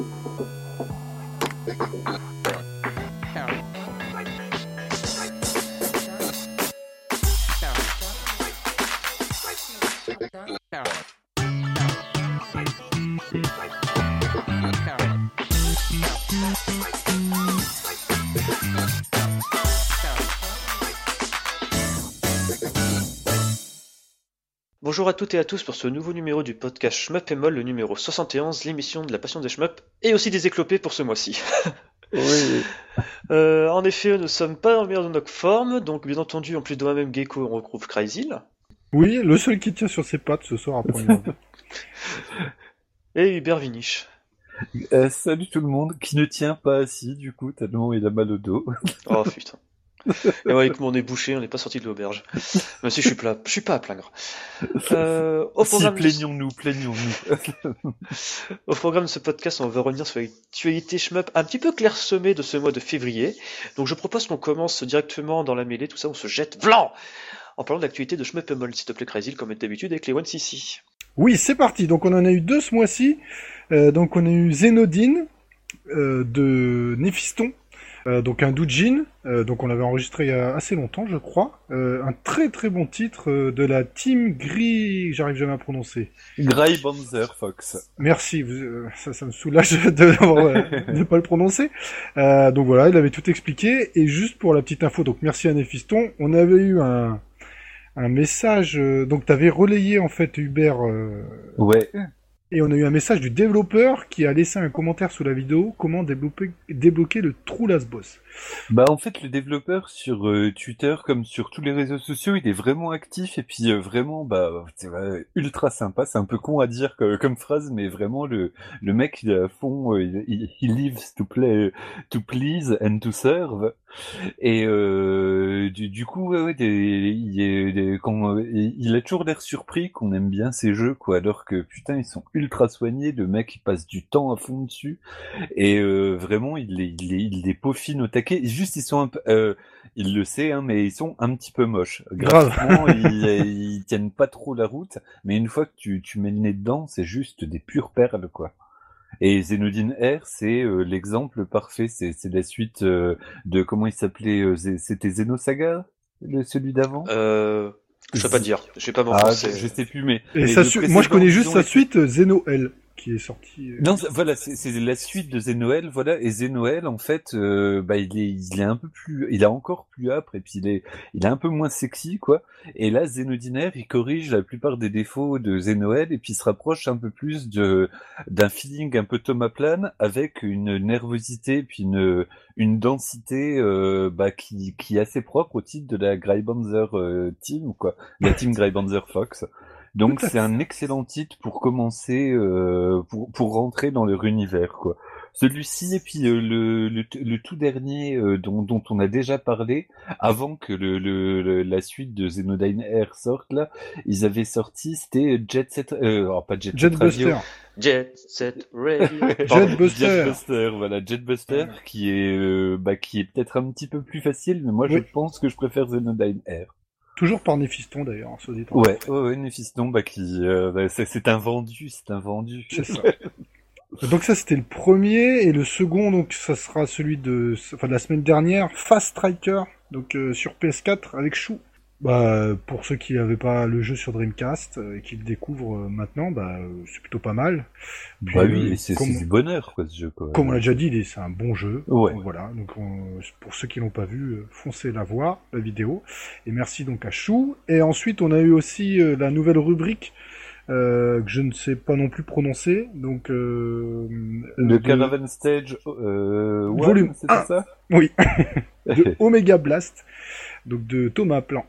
Thank you. Bonjour à toutes et à tous pour ce nouveau numéro du podcast Shmup et Moll, le numéro 71, l'émission de la passion des shmup, et aussi des éclopés pour ce mois-ci. Oui. Euh, en effet, nous sommes pas dans le meilleur de notre forme, donc bien entendu, en plus de moi-même Gecko, on retrouve Cryzil, Oui, le seul qui tient sur ses pattes ce soir après. et Hubert Vinich. Euh, salut tout le monde, qui ne tient pas assis du coup, tellement il a mal au dos. Oh putain. Et ouais, avec mon nez bouché, on n'est pas sorti de l'auberge. Même si je suis plat, je suis pas à plaindre. Euh, au Si, programme de- plaignons-nous, plaignons-nous. Au programme de ce podcast, on va revenir sur l'actualité shmup un petit peu clairsemée de ce mois de février. Donc je propose qu'on commence directement dans la mêlée, tout ça, on se jette blanc en parlant de l'actualité de Shmup et Moll, s'il te plaît, Crazy, comme d'habitude avec les One CC. oui, c'est parti. Donc on en a eu deux ce mois-ci. Euh, donc on a eu Zénodine euh, de Néphiston. Euh, donc un doujin, euh, donc on l'avait enregistré il y a assez longtemps, je crois. Euh, un très très bon titre euh, de la team Gris, j'arrive jamais à prononcer. Gray Banzer Fox. Merci, vous- euh, ça, ça me soulage de ne pas le prononcer. Euh, donc voilà, il avait tout expliqué. Et juste pour la petite info, donc merci à Néphiston, on avait eu un, un message, euh, donc tu avais relayé en fait Hubert, euh, Ouais. Et on a eu un message du développeur qui a laissé un commentaire sous la vidéo, comment débloquer, le trou las boss. Bah en fait le développeur sur euh, Twitter comme sur tous les réseaux sociaux il est vraiment actif et puis euh, vraiment bah vrai, ultra sympa. C'est un peu con à dire comme phrase mais vraiment le le mec il est à fond euh, il, lives to play to please and to serve. Et euh, du, coup ouais, ouais, il, a toujours l'air surpris qu'on aime bien ces jeux quoi alors que putain ils sont ultra soignés. Le mec il passe du temps à fond dessus. Et vraiment, il les, il, il les peaufine au taquet. Juste, ils sont un peu, euh, il le sait, hein, mais ils sont un petit peu moches. Grave. Graphiquement, ils, ils tiennent pas trop la route. Mais une fois que tu, tu mets le nez dedans, c'est juste des pures perles, quoi. Et Xenodine R, c'est euh, l'exemple parfait. C'est c'est la suite euh, de comment il s'appelait. euh, C'était Xenosaga, le, celui d'avant? Euh, je sais pas dire, je vais pas m'en ah, je, sais plus, mais. Et mais moi je connais juste sa suite, euh, Zeno L, qui est sorti. euh, Non, voilà, c'est la suite de Zenoël, voilà. Et Zenoël, en fait, euh, bah, il est, il est un peu plus, il est encore plus âpre et puis il est, il est un peu moins sexy, quoi. Et là, Zénodinaire, il corrige la plupart des défauts de Zenoël et puis il se rapproche un peu plus de, d'un feeling un peu Thomas Plane avec une nervosité puis une, une densité, euh, bah, qui, qui est assez propre au titre de la Greybanzer euh, Team, quoi. La Team Greybanzer Fox. Donc c'est un excellent titre pour commencer, euh, pour, pour rentrer dans leur univers, quoi. Celui-ci et puis euh, le, le, le tout dernier euh, dont, dont on a déjà parlé, avant que le, le, le- la suite de Xenodyne Air sorte là, ils avaient sorti, c'était Jet Set, euh, alors pas Jet Set Radio, Jetbuster. Jet, set, radio. Jet- Jetbuster. Jetbuster, voilà, Jetbuster, qui est, euh, bah, qui est peut-être un petit peu plus facile, mais moi Oui. je pense que je préfère Xenodyne Air. Toujours par Néphiston d'ailleurs, soit dit en Ouais, ouais, ouais, Néphiston, bah, qui, euh, bah, c'est c'est un vendu, c'est un vendu. C'est ça. Donc ça c'était le premier et le second donc ça sera celui de enfin de la semaine dernière Fast Striker donc euh, sur PS4 avec Chou. Bah pour ceux qui n'avaient pas le jeu sur Dreamcast euh, et qui le découvrent euh, maintenant bah euh, c'est plutôt pas mal. Puis, Bah oui, c'est du bonheur, quoi, ce jeu, quoi. comme on l'a déjà dit, c'est un bon jeu. Ouais. Donc, voilà, donc on- pour ceux qui l'ont pas vu, foncez la voir, la vidéo. Et merci donc à Chou. Et ensuite on a eu aussi la nouvelle rubrique euh, que je ne sais pas non plus prononcer. Donc euh, Le de- Caravan Stage, euh, one, Volume c'était ça? Oui, de Omega Blast, donc de Thomas Plan,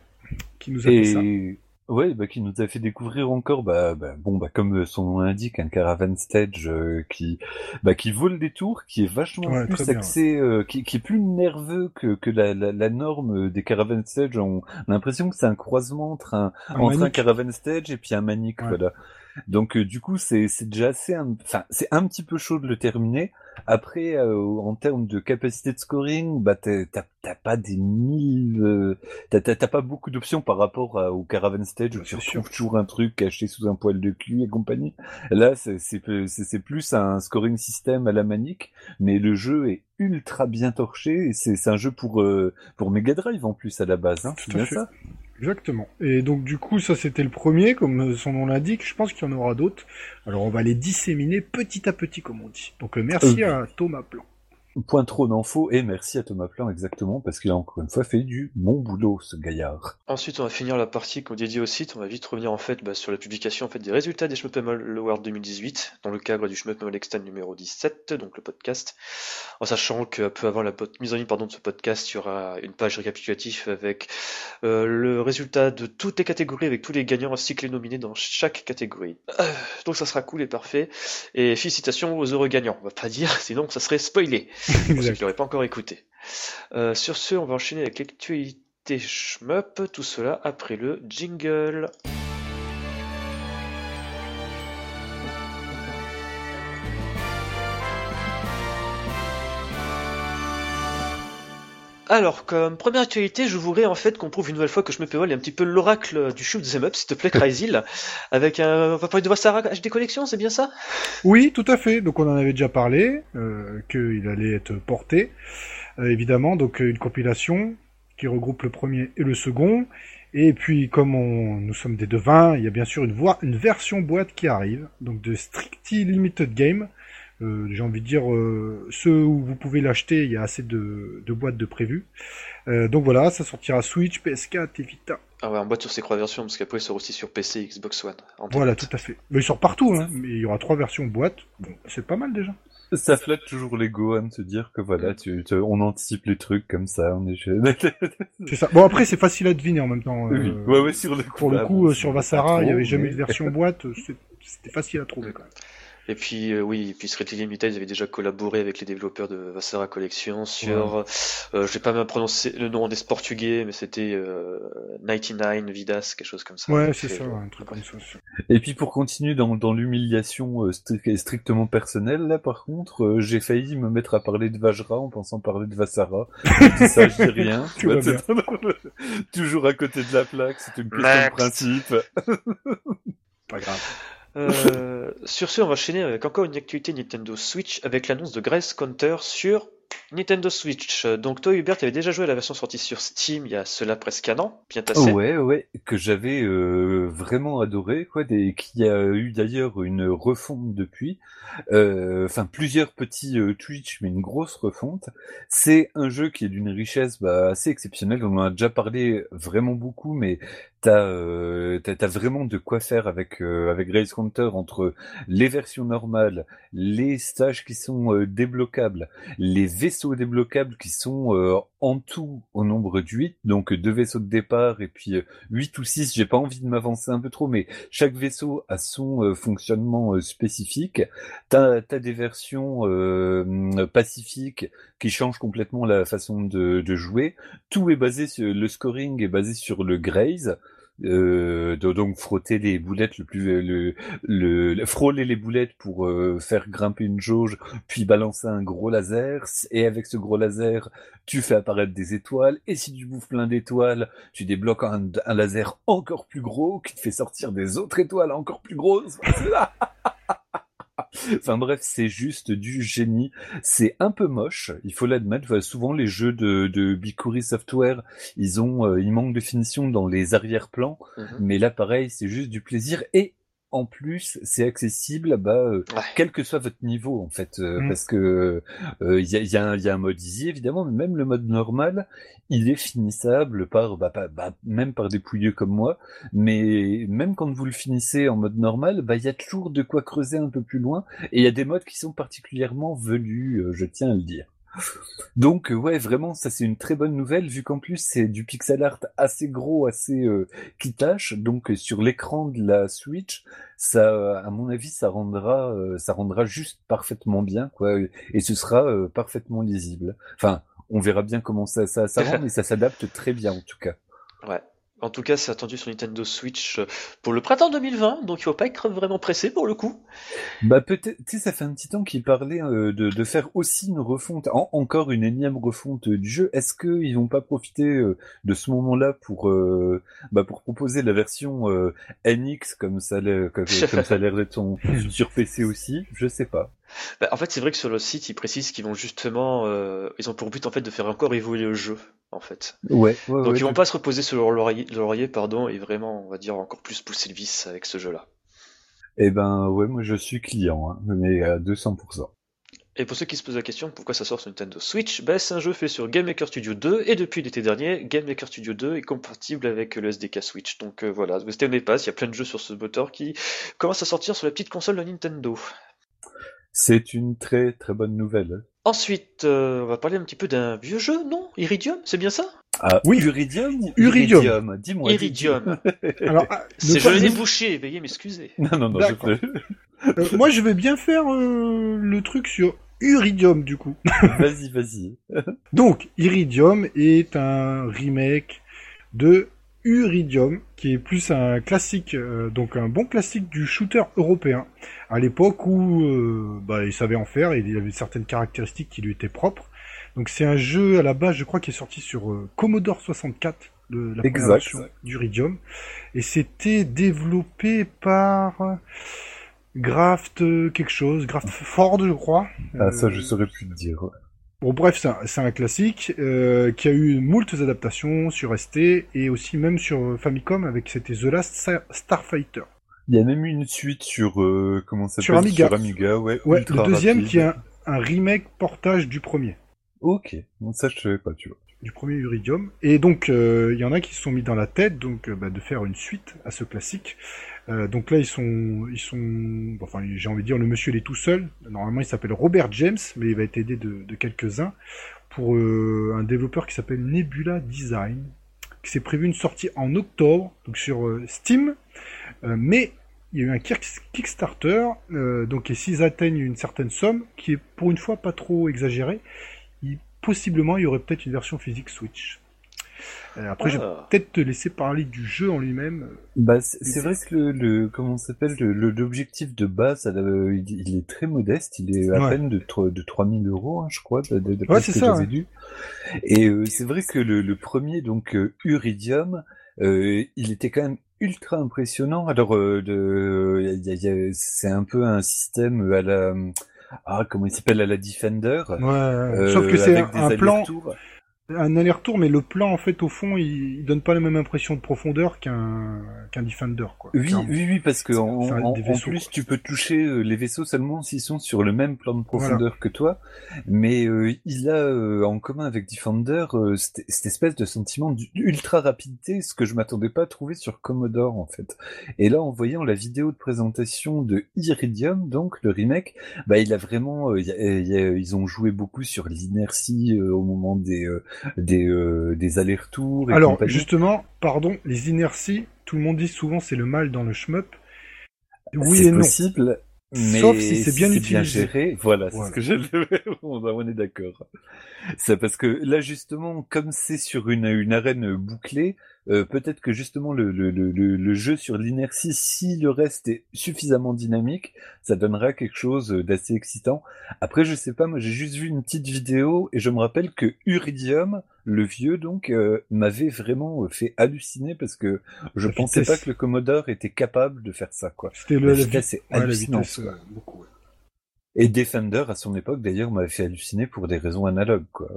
qui nous a fait ça. Et, ouais, bah, qui nous a fait découvrir encore, bah, bah, bon, bah, comme son nom l'indique, un Caravan Stage, euh, qui, bah, qui vole des tours, qui est vachement Ouais, plus axé, euh, qui, qui est plus nerveux que, que la, la, la norme des Caravan Stage. On, a l'impression que c'est un croisement entre un, Un entre un manique. Caravan Stage et puis un Ouais. voilà. Donc du coup, c'est déjà assez, enfin, c'est un petit peu chaud de le terminer. Après, euh, en termes de capacité de scoring, bah t'as pas des mille, euh, t'as pas beaucoup d'options par rapport au Caravan Stage où tu retrouves toujours un truc caché sous un poil de cul et compagnie. Là, c'est plus un scoring système à la manique, mais le jeu est ultra bien torché et c'est un jeu pour euh, pour Mega Drive en plus à la base. Hein, c'est bien ça? Exactement. Et donc du coup, ça c'était le premier, comme son nom l'indique. Je pense qu'il y en aura d'autres. Alors on va les disséminer petit à petit, comme on dit. Donc euh, merci euh. à Thomas Plan. Point trop d'infos et merci à Thomas Plan exactement parce qu'il a encore une fois fait du bon boulot ce gaillard. Ensuite on va finir la partie qu'on dédie au site, on va vite revenir en fait bah, sur la publication en fait des résultats des Shmup World 2018 dans le cadre du Shmup Extend numéro 17, donc le podcast, en sachant que peu avant la mise en ligne pardon, de ce podcast il y aura une page récapitulative avec euh, le résultat de toutes les catégories avec tous les gagnants ainsi que les nominés dans chaque catégorie. Euh, donc ça sera cool et parfait et félicitations aux heureux gagnants, on va pas dire sinon ça serait spoilé. pour ceux qui l'auraient pas encore écouté. Euh, sur ce, on va enchaîner avec l'actualité shmup, tout cela après le jingle. Alors, comme première actualité, je voudrais en fait qu'on prouve une nouvelle fois que je me peux est un petit peu l'oracle du shoot them up, s'il te plaît, Cryzil, avec un, on va parler de Vassara HD Collection, c'est bien ça? Oui, tout à fait. Donc on en avait déjà parlé, euh, qu'il allait être porté, euh, évidemment. Donc une compilation qui regroupe le premier et le second. Et puis, comme on, nous sommes des devins, il y a bien sûr une, voix, une version boîte qui arrive, donc de Strictly Limited Game, euh, j'ai envie de dire, euh, ceux où vous pouvez l'acheter, il y a assez de, boîtes de prévues. Euh, donc voilà, ça sortira Switch, PS4 et Vita. Ah ouais, en boîte sur ces trois versions, parce qu'après il sort aussi sur PC Xbox One. Voilà, tout à fait. Mais il sort partout, hein, mais il y aura trois versions boîte. Bon, c'est pas mal déjà. Ça flatte toujours l'ego hein, de se dire que voilà, tu, on anticipe les trucs comme ça, on est C'est ça. Bon après c'est facile à deviner en même temps. oui. Ouais, ouais, sur le coup, pour le coup, sur Vassara, il y avait jamais de version boîte, c'était facile à trouver quand même. Et puis euh, oui, puis Strictly Limited avait déjà collaboré avec les développeurs de Vassara Collection sur, euh, je vais pas même prononcer le nom en est portugais, mais c'était euh, 99 Vidas, quelque chose comme ça. Ouais, c'est ça, un truc comme ça. Et puis pour continuer dans, dans l'humiliation euh, strictement personnelle, là par contre, euh, j'ai failli me mettre à parler de Vajra en pensant parler de Vassara. ça, je dis rien. Toujours à côté de la plaque, c'est une question de principe. pas grave. Euh, sur ce, on va enchaîner avec encore une actualité Nintendo Switch avec l'annonce de Grace Counter sur Nintendo Switch. Donc toi Hubert, tu avais déjà joué à la version sortie sur Steam il y a cela presque un an, bien tassé. Ouais, ouais, que j'avais euh, vraiment adoré, quoi, et qui a eu d'ailleurs une refonte depuis. Euh, enfin, plusieurs petits Twitch, mais une grosse refonte. C'est un jeu qui est d'une richesse bah, assez exceptionnelle. On en a déjà parlé vraiment beaucoup, mais t'as euh, vraiment de quoi faire avec avec Grace Counter entre les versions normales, les stages qui sont débloquables, les vaisseaux débloquables qui sont euh, en tout au nombre de 8, donc deux vaisseaux de départ et puis 8 euh, ou 6, j'ai pas envie de m'avancer un peu trop, mais chaque vaisseau a son euh, fonctionnement spécifique. T'as as des versions pacifiques qui changent complètement la façon de, de jouer. Tout est basé sur le scoring est basé sur le Graze. Euh, de, donc frotter les boulettes le plus le, le, frôler les boulettes pour euh, faire grimper une jauge puis balancer un gros laser. Et avec ce gros laser tu fais apparaître des étoiles. Et si tu bouffes plein d'étoiles tu débloques un, un, laser encore plus gros qui te fait sortir des autres étoiles encore plus grosses enfin bref, c'est juste du génie. C'est un peu moche, il faut l'admettre. souvent les jeux de, de Bikuri Software, ils ont, euh, ils manquent de finition dans les arrière-plans, mhm. mais là pareil, c'est juste du plaisir et en plus, c'est accessible, bah, euh, quel que soit votre niveau en fait, euh, mm. parce que il euh, y, a, y, a, y, a, un mode easy évidemment, mais même le mode normal, il est finissable par, bah, bah, même par des pouilleux comme moi. Mais même quand vous le finissez en mode normal, bah, il y a toujours de quoi creuser un peu plus loin, et il y a des modes qui sont particulièrement velus, je tiens à le dire. Donc euh, ouais, vraiment, ça c'est une très bonne nouvelle vu qu'en plus c'est du pixel art assez gros, assez euh, qui tâche. Donc euh, sur l'écran de la Switch, ça, à mon avis, ça rendra, ça rendra juste parfaitement bien, quoi, et ce sera parfaitement lisible. Enfin, on verra bien comment ça, ça, ça rend, mais ça s'adapte très bien en tout cas. Ouais. En tout cas, c'est attendu sur Nintendo Switch euh, pour le printemps 2020, donc il faut pas être vraiment pressé pour le coup. Bah peut-être, tu sais, ça fait un petit temps qu'ils parlaient euh, de, de, faire aussi une refonte, encore une énième refonte du jeu. Est-ce qu'ils vont pas profiter euh, de ce moment-là pour bah, pour proposer la version NX comme ça, comme, comme ça a l'air d'être sur PC aussi? Je sais pas. Bah, en fait, c'est vrai que sur le site, ils précisent qu'ils vont justement, euh, ils ont pour but en fait de faire encore évoluer le jeu, en fait. Ouais. Donc ils vont pas se reposer sur leur laurier, pardon, et vraiment, on va dire encore plus pousser le vice avec ce jeu-là. Eh ben ouais, moi je suis client, hein, mais à 200%. Et pour ceux qui se posent la question pourquoi ça sort sur Nintendo Switch, bah, c'est un jeu fait sur Game Maker Studio 2 et depuis l'été dernier, Game Maker Studio 2 est compatible avec le SDK Switch. Donc euh, voilà, vous ne pas, il y a plein de jeux sur ce moteur qui commencent à sortir sur la petite console de Nintendo. C'est une très très bonne nouvelle. Ensuite, euh, on va parler un petit peu d'un vieux jeu, non? Iridium, c'est bien ça? Ah, Oui, Iridium Iridium? Dis-moi. Iridium. Alors, ah, c'est je l'ai bouché, veuillez m'excuser. Non, non, non, je euh, Moi, je vais bien faire euh, le truc sur Iridium, du coup. vas-y, vas-y. Donc, Iridium est un remake de Uridium, qui est plus un classique, euh, donc un bon classique du shooter européen, à l'époque où euh, bah, il savait en faire et il avait certaines caractéristiques qui lui étaient propres. Donc c'est un jeu à la base, je crois, qui est sorti sur euh, Commodore 64, de la première version d'Uridium, et c'était développé par Graft quelque chose, Graft Ford, je crois. Ah ça, je saurais plus te dire. Bon bref, c'est un, classique euh, qui a eu moultes adaptations sur ST et aussi même sur Famicom avec c'était The Last Starfighter. Il y a même eu une suite sur euh, comment ça sur Amiga. Sur Amiga, ouais. ouais le deuxième qui est un, remake portage du premier. Ok, bon, ça je savais pas, tu vois. Du premier Uridium. Et donc euh, il y en a qui se sont mis dans la tête donc bah, de faire une suite à ce classique. Euh, donc là, ils sont, ils sont, enfin, j'ai envie de dire, le monsieur il est tout seul. Normalement, il s'appelle Robert James, mais il va être aidé de, quelques-uns pour euh, un développeur qui s'appelle Nebula Design, qui s'est prévu une sortie en octobre, donc sur euh, Steam. mais il y a eu un Kickstarter, donc et s'ils atteignent une certaine somme, qui est pour une fois pas trop exagérée, possiblement il y aurait peut-être une version physique Switch. Euh, après, je vais ah. peut-être te laisser parler du jeu en lui-même. Bah, c'est vrai que le, le comment s'appelle l'objectif de base, il, est très modeste. Il est à peine de de 3000 euros, hein, je crois, de, de, ouais, c'est ça. Et euh, c'est vrai que le, le premier, donc euh, Uridium, euh, il était quand même ultra impressionnant. Alors, de, c'est un peu un système à la ah comment il s'appelle à la Defender. Ouais, sauf que c'est un plan un aller-retour, mais le plan, en fait, au fond, il, donne pas la même impression de profondeur qu'un qu'un Defender, quoi. Oui, oui, oui, parce que en, plus, tu peux toucher euh, les vaisseaux seulement s'ils sont sur le même plan de profondeur que toi. Mais euh, il a euh, en commun avec Defender cette, espèce de sentiment d'ultra rapidité, ce que je m'attendais pas à trouver sur Commodore, en fait. Et là, en voyant la vidéo de présentation de Iridium, donc le remake, bah, il a vraiment, ils ont joué beaucoup sur l'inertie au moment des des, euh, des allers-retours. Alors justement, pardon, les inerties, tout le monde dit souvent c'est le mal dans le shmup. Oui et possible, Mais Sauf si c'est bien utilisé. géré, voilà, c'est ce que je on est d'accord. C'est parce que là justement, comme c'est sur une, une arène bouclée, euh, peut-être que justement le, le, le, le jeu sur l'inertie, si le reste est suffisamment dynamique, ça donnera quelque chose d'assez excitant. Après, je sais pas, moi j'ai juste vu une petite vidéo et je me rappelle que Uridium, le vieux donc, euh, m'avait vraiment fait halluciner parce que je pensais pas que le Commodore était capable de faire ça quoi. C'était le c'est hallucinant. beaucoup, Et Defender à son époque d'ailleurs m'avait fait halluciner pour des raisons analogues quoi.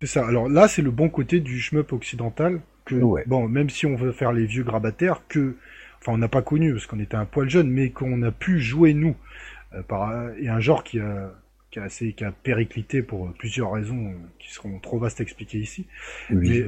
C'est ça. Alors là, c'est le bon côté du shmup occidental que bon, même si on veut faire les vieux grabataires, que enfin on n'a pas connu parce qu'on était un poil jeune, mais qu'on a pu jouer nous euh, par et un genre qui a qui a assez qui a périclité pour plusieurs raisons euh, qui seront trop vastes à expliquer ici. Oui,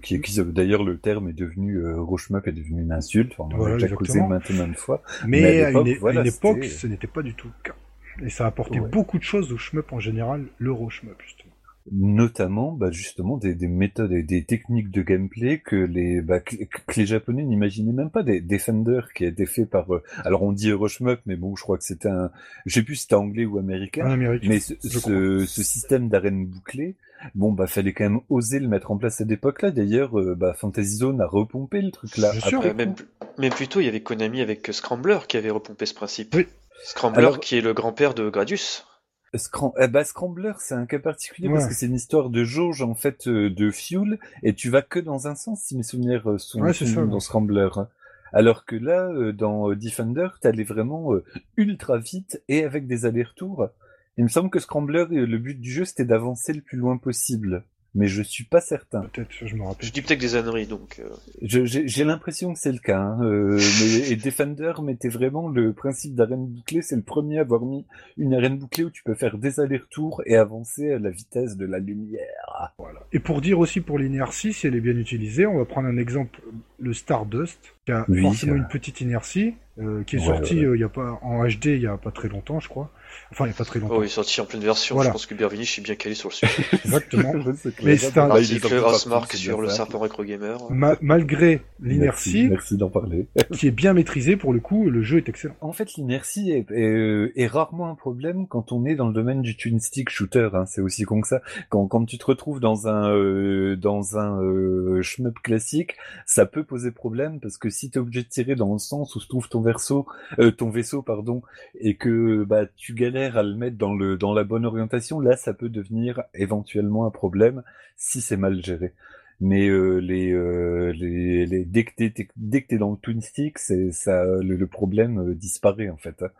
qui, d'ailleurs le terme est devenu euh, est devenu une insulte. on en a déjà causé maintenant une fois. Mais, à, une, époque, ce n'était pas du tout le cas. Et ça a apporté beaucoup de choses au shmup en général, l'euro shmup justement. Notamment bah, justement des, des, méthodes et des techniques de gameplay que les bah, que, les japonais n'imaginaient même pas. Des Defender qui a été fait par euh, alors on dit Euroshmup mais bon je crois que c'était un je sais plus si c'était anglais ou américain Amérique, mais ce, ce, ce, système d'arène bouclée bon bah fallait quand même oser le mettre en place à cette époque-là. D'ailleurs euh, bah, Fantasy Zone a repompé le truc là Après, même, même plutôt il y avait Konami avec Scrambler qui avait repompé ce principe. Oui. Scrambler alors, qui est le grand-père de Gradius Scram eh bah, Scrambler, c'est un cas particulier ouais. parce que c'est une histoire de jauge en fait euh, de fuel et tu vas que dans un sens si mes souvenirs euh, sont ouais, ça, dans Scrambler. Alors que là, euh, dans Defender, t'allais vraiment ultra vite et avec des allers-retours. Il me semble que Scrambler, le but du jeu, c'était d'avancer le plus loin possible mais je suis pas certain. Peut-être, je me rappelle. Je dis peut-être des âneries, donc. Euh... J'ai l'impression que c'est le cas. Hein. Euh, mais, et Defender mettait vraiment le principe d'arène bouclée. C'est le premier à avoir mis une arène bouclée où tu peux faire des allers-retours et avancer à la vitesse de la lumière. Voilà. Et pour dire aussi pour l'inertie, si elle est bien utilisée, on va prendre un exemple, le Stardust, qui a Oui, forcément euh. une petite inertie, euh, qui est Ouais, sorti ouais. euh, il y a pas en HD il y a pas très longtemps, je crois. Enfin, il y a pas très longtemps. Oh, il est sorti en pleine version. Voilà. Je pense que Bervini, je suis bien calé sur le sujet. Exactement. Mais c'est un- est Article Housemark c'est sur le serpent Retro Gamer. Ma- malgré Merci, l'inertie, merci d'en parler. qui est bien maîtrisée pour le coup, le jeu est excellent. En fait, l'inertie est, est, est rarement un problème quand on est dans le domaine du twin stick shooter. Hein. C'est aussi con que ça. Quand, quand tu te retrouves dans un euh, dans un euh, shmup classique, ça peut poser problème parce que si t'es obligé de tirer dans le sens où se trouve ton verso, euh, ton vaisseau, pardon, et que bah tu à le mettre dans le dans la bonne orientation, là, ça peut devenir éventuellement un problème si c'est mal géré. Mais euh, les, euh, les, les dès que t'es dans le twin stick, c'est ça le, le problème euh, disparaît en fait. hein.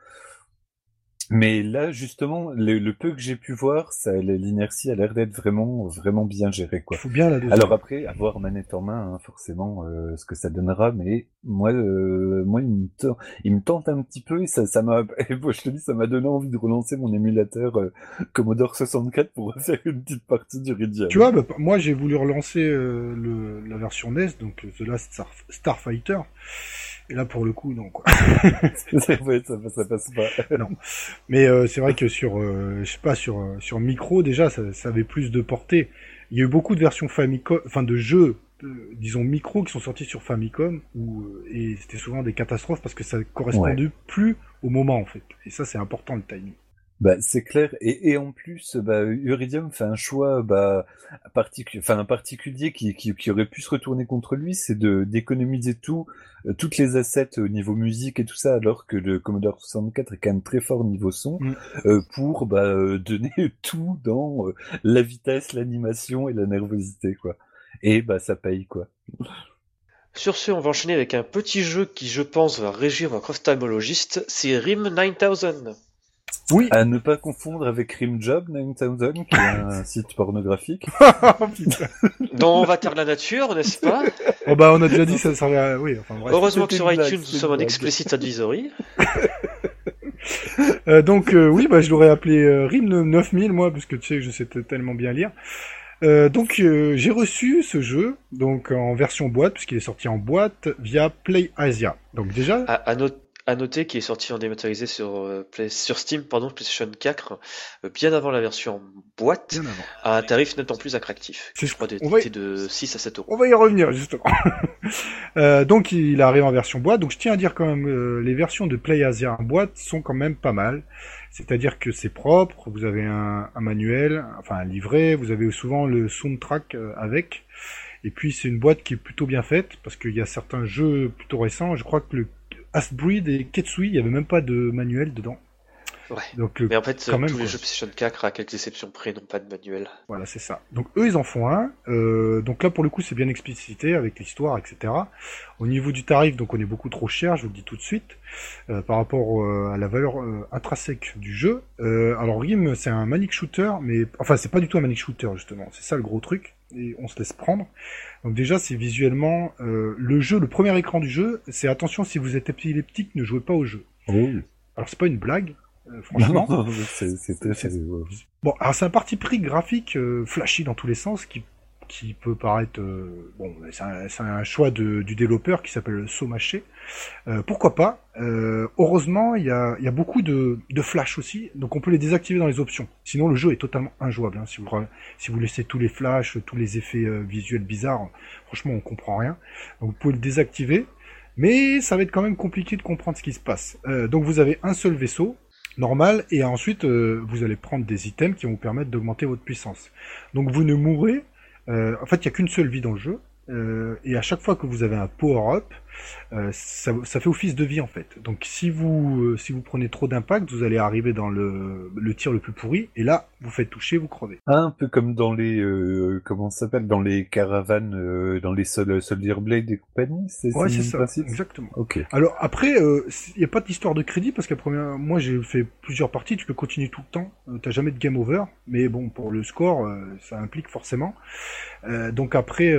Mais là justement, le, le peu que j'ai pu voir, ça l'inertie a l'air d'être vraiment vraiment bien gérée quoi. Faut bien la. Alors après, avoir manette en main, hein, forcément, euh, ce que ça donnera, mais moi, euh, moi, il me, tente, il me tente un petit peu et ça, ça m'a, moi, je te dis, ça m'a donné envie de relancer mon émulateur euh, Commodore 64 pour faire une petite partie du Iridium. Tu vois, bah, moi j'ai voulu relancer euh, le, la version NES, donc euh, The Last Star, Starfighter. Et là pour le coup, non quoi. ça, ça passe pas. Mais euh, c'est vrai que sur, euh, je sais pas, sur euh, sur micro déjà, ça, ça avait plus de portée. Il y a eu beaucoup de versions Famicom, enfin de jeux, euh, disons micro, qui sont sortis sur Famicom, où, et c'était souvent des catastrophes parce que ça correspondait plus au moment en fait. Et ça c'est important le timing. Bah, c'est clair. Et, et en plus, bah, Uridium fait un choix, bah, particu- enfin, un particulier qui, qui, qui aurait pu se retourner contre lui, c'est de, d'économiser tout, euh, toutes les assets au niveau musique et tout ça, alors que le Commodore 64 est quand même très fort au niveau son, Mm. euh, pour, bah, euh, donner tout dans euh, la vitesse, l'animation et la nervosité, quoi. Et, bah, ça paye, quoi. Sur ce, on va enchaîner avec un petit jeu qui, je pense, va régir votre ophtalmologiste. C'est Rim 9000. Oui. À ne pas confondre avec Rimjob 9000, qui est un site pornographique. Oh, putain. dont on va taire la nature, n'est-ce pas? Oh bah on a déjà dit ça servait à... Oui, enfin bref. Heureusement que sur blague, iTunes, nous sommes en explicit advisory. Euh, donc euh, oui, bah, je l'aurais appelé euh, RIM 9000 moi, parce que tu sais que je sais tellement bien lire. Euh, donc euh, j'ai reçu ce jeu donc en version boîte puisqu'il est sorti en boîte via Play Asia. Donc déjà À, à, not- à noter qu'il est sorti en dématérialisé sur, euh, Play- sur Steam, pardon, PlayStation 4, euh, bien avant la version boîte, à un tarif nettement plus attractif. C'est- Je crois va d'été de 6 à 7 euros. On va y revenir justement. Euh, donc il arrive en version boîte. Donc je tiens à dire quand même euh, les versions de Play Asia en boîte sont quand même pas mal. C'est-à-dire que c'est propre. Vous avez un, un manuel, enfin un livret. Vous avez souvent le soundtrack euh, avec. Et puis c'est une boîte qui est plutôt bien faite parce qu'il y a certains jeux plutôt récents. Je crois que le Asbreed et Ketsui, il n'y avait même pas de manuel dedans. Ouais. Donc euh, Mais en fait, Quand même, tous les quoi. jeux PlayStation 4, à quelques exceptions près, n'ont pas de manuel. Voilà, c'est ça. Donc eux, ils en font un. Euh, donc là, pour le coup, c'est bien explicité avec l'histoire, etc. Au niveau du tarif, donc on est beaucoup trop cher, je vous le dis tout de suite, euh, par rapport euh, à la valeur euh, intrinsèque du jeu. Euh, alors Rim, c'est un manic shooter, mais enfin, c'est pas du tout un manic shooter justement. C'est ça le gros truc. Et on se laisse prendre. Donc déjà, c'est visuellement euh, le jeu, le premier écran du jeu. C'est attention, si vous êtes épileptique, ne jouez pas au jeu. Oh. Alors c'est pas une blague, euh, franchement. c'est. Bon, alors c'est un parti pris graphique euh, flashy dans tous les sens qui qui peut paraître euh, bon, c'est un, choix de, du développeur qui s'appelle Somaché. Pourquoi pas? Heureusement, il y a, y a beaucoup de, de flash aussi, donc on peut les désactiver dans les options. Sinon, le jeu est totalement injouable. Hein, si vous si vous laissez tous les flashs, tous les effets visuels bizarres, franchement, on comprend rien. Donc vous pouvez le désactiver. Mais ça va être quand même compliqué de comprendre ce qui se passe. Euh, donc vous avez un seul vaisseau, normal, et ensuite euh, vous allez prendre des items qui vont vous permettre d'augmenter votre puissance. Donc vous ne mourrez, euh, en fait il n'y a qu'une seule vie dans le jeu, euh, et à chaque fois que vous avez un power-up, euh, ça, ça, fait office de vie en fait. Donc si vous euh, si vous prenez trop d'impact, vous allez arriver dans le, le tir le plus pourri, et là vous faites toucher, vous crevez. Un peu comme dans les euh, comment ça s'appelle? Dans les caravanes, dans les Sol Soldier Blade et compagnie. C'est ouais, c'est ça, principe? exactement. Ok. Alors après, il n'y a pas d'histoire de crédit parce qu'à première, moi j'ai fait plusieurs parties, tu peux continuer tout le temps, t'as jamais de game over, mais bon pour le score, ça implique forcément. donc après,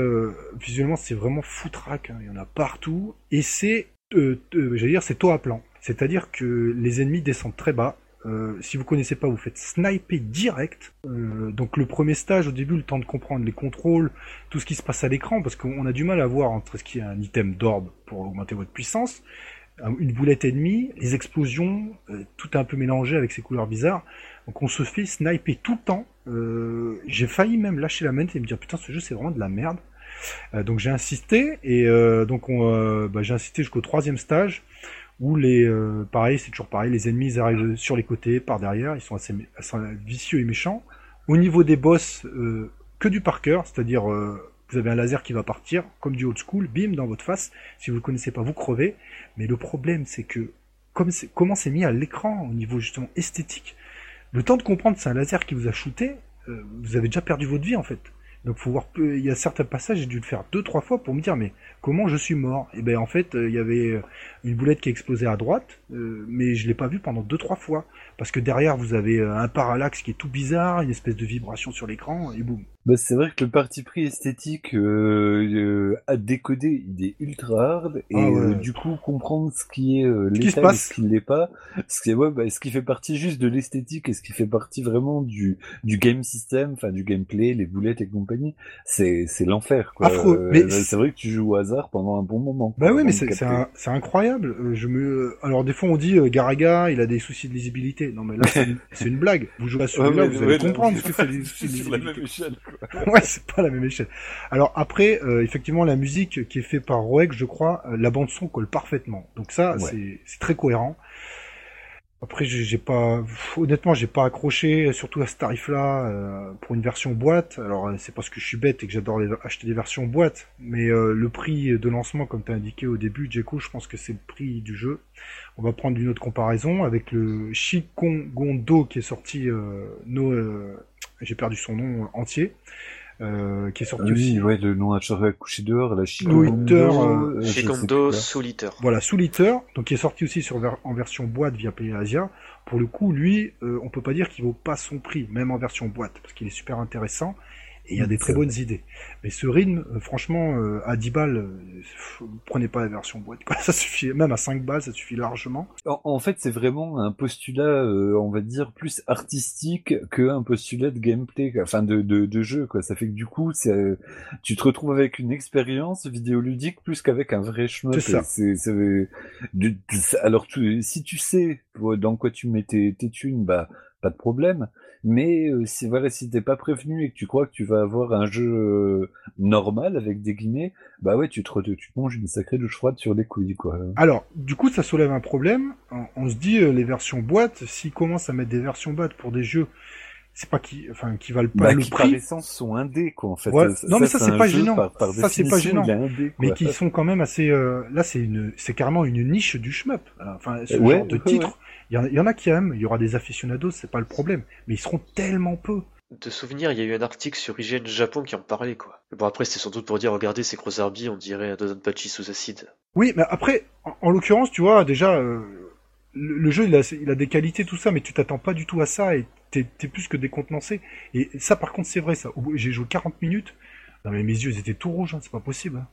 visuellement c'est vraiment foutraque, hein. il y en a partout et c'est, euh, euh, c'est taux à plan. C'est-à-dire que les ennemis descendent très bas. Euh, si vous connaissez pas, vous faites sniper direct. Euh, donc le premier stage, au début, le temps de comprendre les contrôles, tout ce qui se passe à l'écran, parce qu'on a du mal à voir entre ce qui est un item d'orbe pour augmenter votre puissance, une boulette ennemie, les explosions, tout un peu mélangé avec ces couleurs bizarres. Donc on se fait sniper tout le temps. J'ai failli même lâcher la main et me dire putain ce jeu c'est vraiment de la merde. Euh, donc j'ai insisté et euh, donc euh, bah, j'ai insisté jusqu'au troisième stage où les pareil c'est toujours pareil les ennemis arrivent sur les côtés par derrière. Ils sont assez, vicieux et méchants. Au niveau des boss que du par c'est-à-dire vous avez un laser qui va partir comme du old school bim dans votre face. Si vous le connaissez pas vous crevez. Mais le problème c'est que comment c'est mis à l'écran au niveau justement esthétique le temps de comprendre c'est un laser qui vous a shooté vous avez déjà perdu votre vie en fait donc faut il y a certains passages, j'ai dû le faire deux trois fois pour me dire mais comment je suis mort? Et ben en fait il y avait une boulette qui explosait à droite, euh, mais je l'ai pas vu pendant deux trois fois parce que derrière vous avez un parallaxe qui est tout bizarre, une espèce de vibration sur l'écran et boum. Bah, c'est vrai que le parti pris esthétique euh, euh, à décoder, il est ultra hard et ah ouais. euh, du coup comprendre ce qui est euh, l'état et ce qui l'est pas, ce qui, ouais, bah, ce qui fait partie juste de l'esthétique et ce qui fait partie vraiment du, du game system, enfin du gameplay, les boulettes et compagnie, c'est c'est l'enfer quoi. Affreux. Euh, mais c'est vrai que tu joues au hasard pendant un bon moment. Bah oui, mais c'est c'est incroyable. Euh, je me alors des fois on dit Garaga, il a des soucis de lisibilité. Non mais là c'est une, blague. Vous jouez à celui-là, ouais, vous allez comprendre c'est des soucis de lisibilité. ouais, c'est pas la même échelle. Alors après, euh, effectivement, la musique qui est faite par Roeg, je crois, euh, la bande son colle parfaitement. Donc ça, ouais. c'est très cohérent. Après, j'ai pas, honnêtement, j'ai pas accroché, surtout à ce tarif-là, euh, pour une version boîte. Alors, euh, c'est parce que je suis bête et que j'adore acheter des versions boîte, mais euh, le prix de lancement, comme tu as indiqué au début, Jeko, je pense que c'est le prix du jeu. On va prendre une autre comparaison avec le Shikongondo qui est sorti, j'ai perdu son nom entier. Euh, qui est sorti oui, aussi. Ouais, le nom a couché dehors, la Shikondo, Shikondo Souliter. Voilà, Souliter, donc qui est sorti aussi sur en version boîte via PlayAsia. Pour le coup, lui, euh, on peut pas dire qu'il vaut pas son prix, même en version boîte, parce qu'il est super intéressant et il y a des très bonnes idées. Mais ce rythme, euh, franchement, euh, à 10 balles, euh, prenez pas la version boîte. Quoi. Ça suffit, même à 5 balles, ça suffit largement. En, en fait, c'est vraiment un postulat, euh, on va dire, plus artistique qu'un postulat de gameplay, enfin de, de, de, jeu. Quoi. Ça fait que du coup, tu te retrouves avec une expérience vidéoludique plus qu'avec un vrai shmup. C'est ça. Alors, tu, si tu sais dans quoi tu mets tes, tes thunes, bah pas de problème. Mais euh, si voilà, si t'es pas prévenu et que tu crois que tu vas avoir un jeu euh, normal avec des guillemets, bah ouais, tu te, tu manges une sacrée douche froide sur les couilles, quoi. Alors, du coup, ça soulève un problème. On, on se dit, euh, les versions boîte, s'ils commencent à mettre des versions boîte pour des jeux c'est pas qui enfin qui valent pas bah, le qui prix par essence sont indés quoi en fait ouais. non mais ça, c'est pas gênant par, par ça c'est pas gênant indé, mais qui sont quand même assez euh... là c'est une c'est carrément une niche du shmup enfin ce ouais, genre de ouais, titre il y, y, en a qui aiment il y aura des aficionados c'est pas le problème mais ils seront tellement peu de souvenir, il y a eu un article sur IGN Japon qui en parlait, quoi. Bon, après, c'était sans doute pour dire, regardez, ces gros arbi, on dirait un Dodonpachi sous acide. Oui, mais après, en, en l'occurrence, tu vois, déjà, euh, le, le, jeu, il a, il a des qualités, tout ça, mais tu t'attends pas du tout à ça, et t'es es plus que décontenancé. Et ça, par contre, c'est vrai, ça. J'ai joué 40 minutes, non mais mes yeux, ils étaient tout rouges, hein, c'est pas possible. Hein.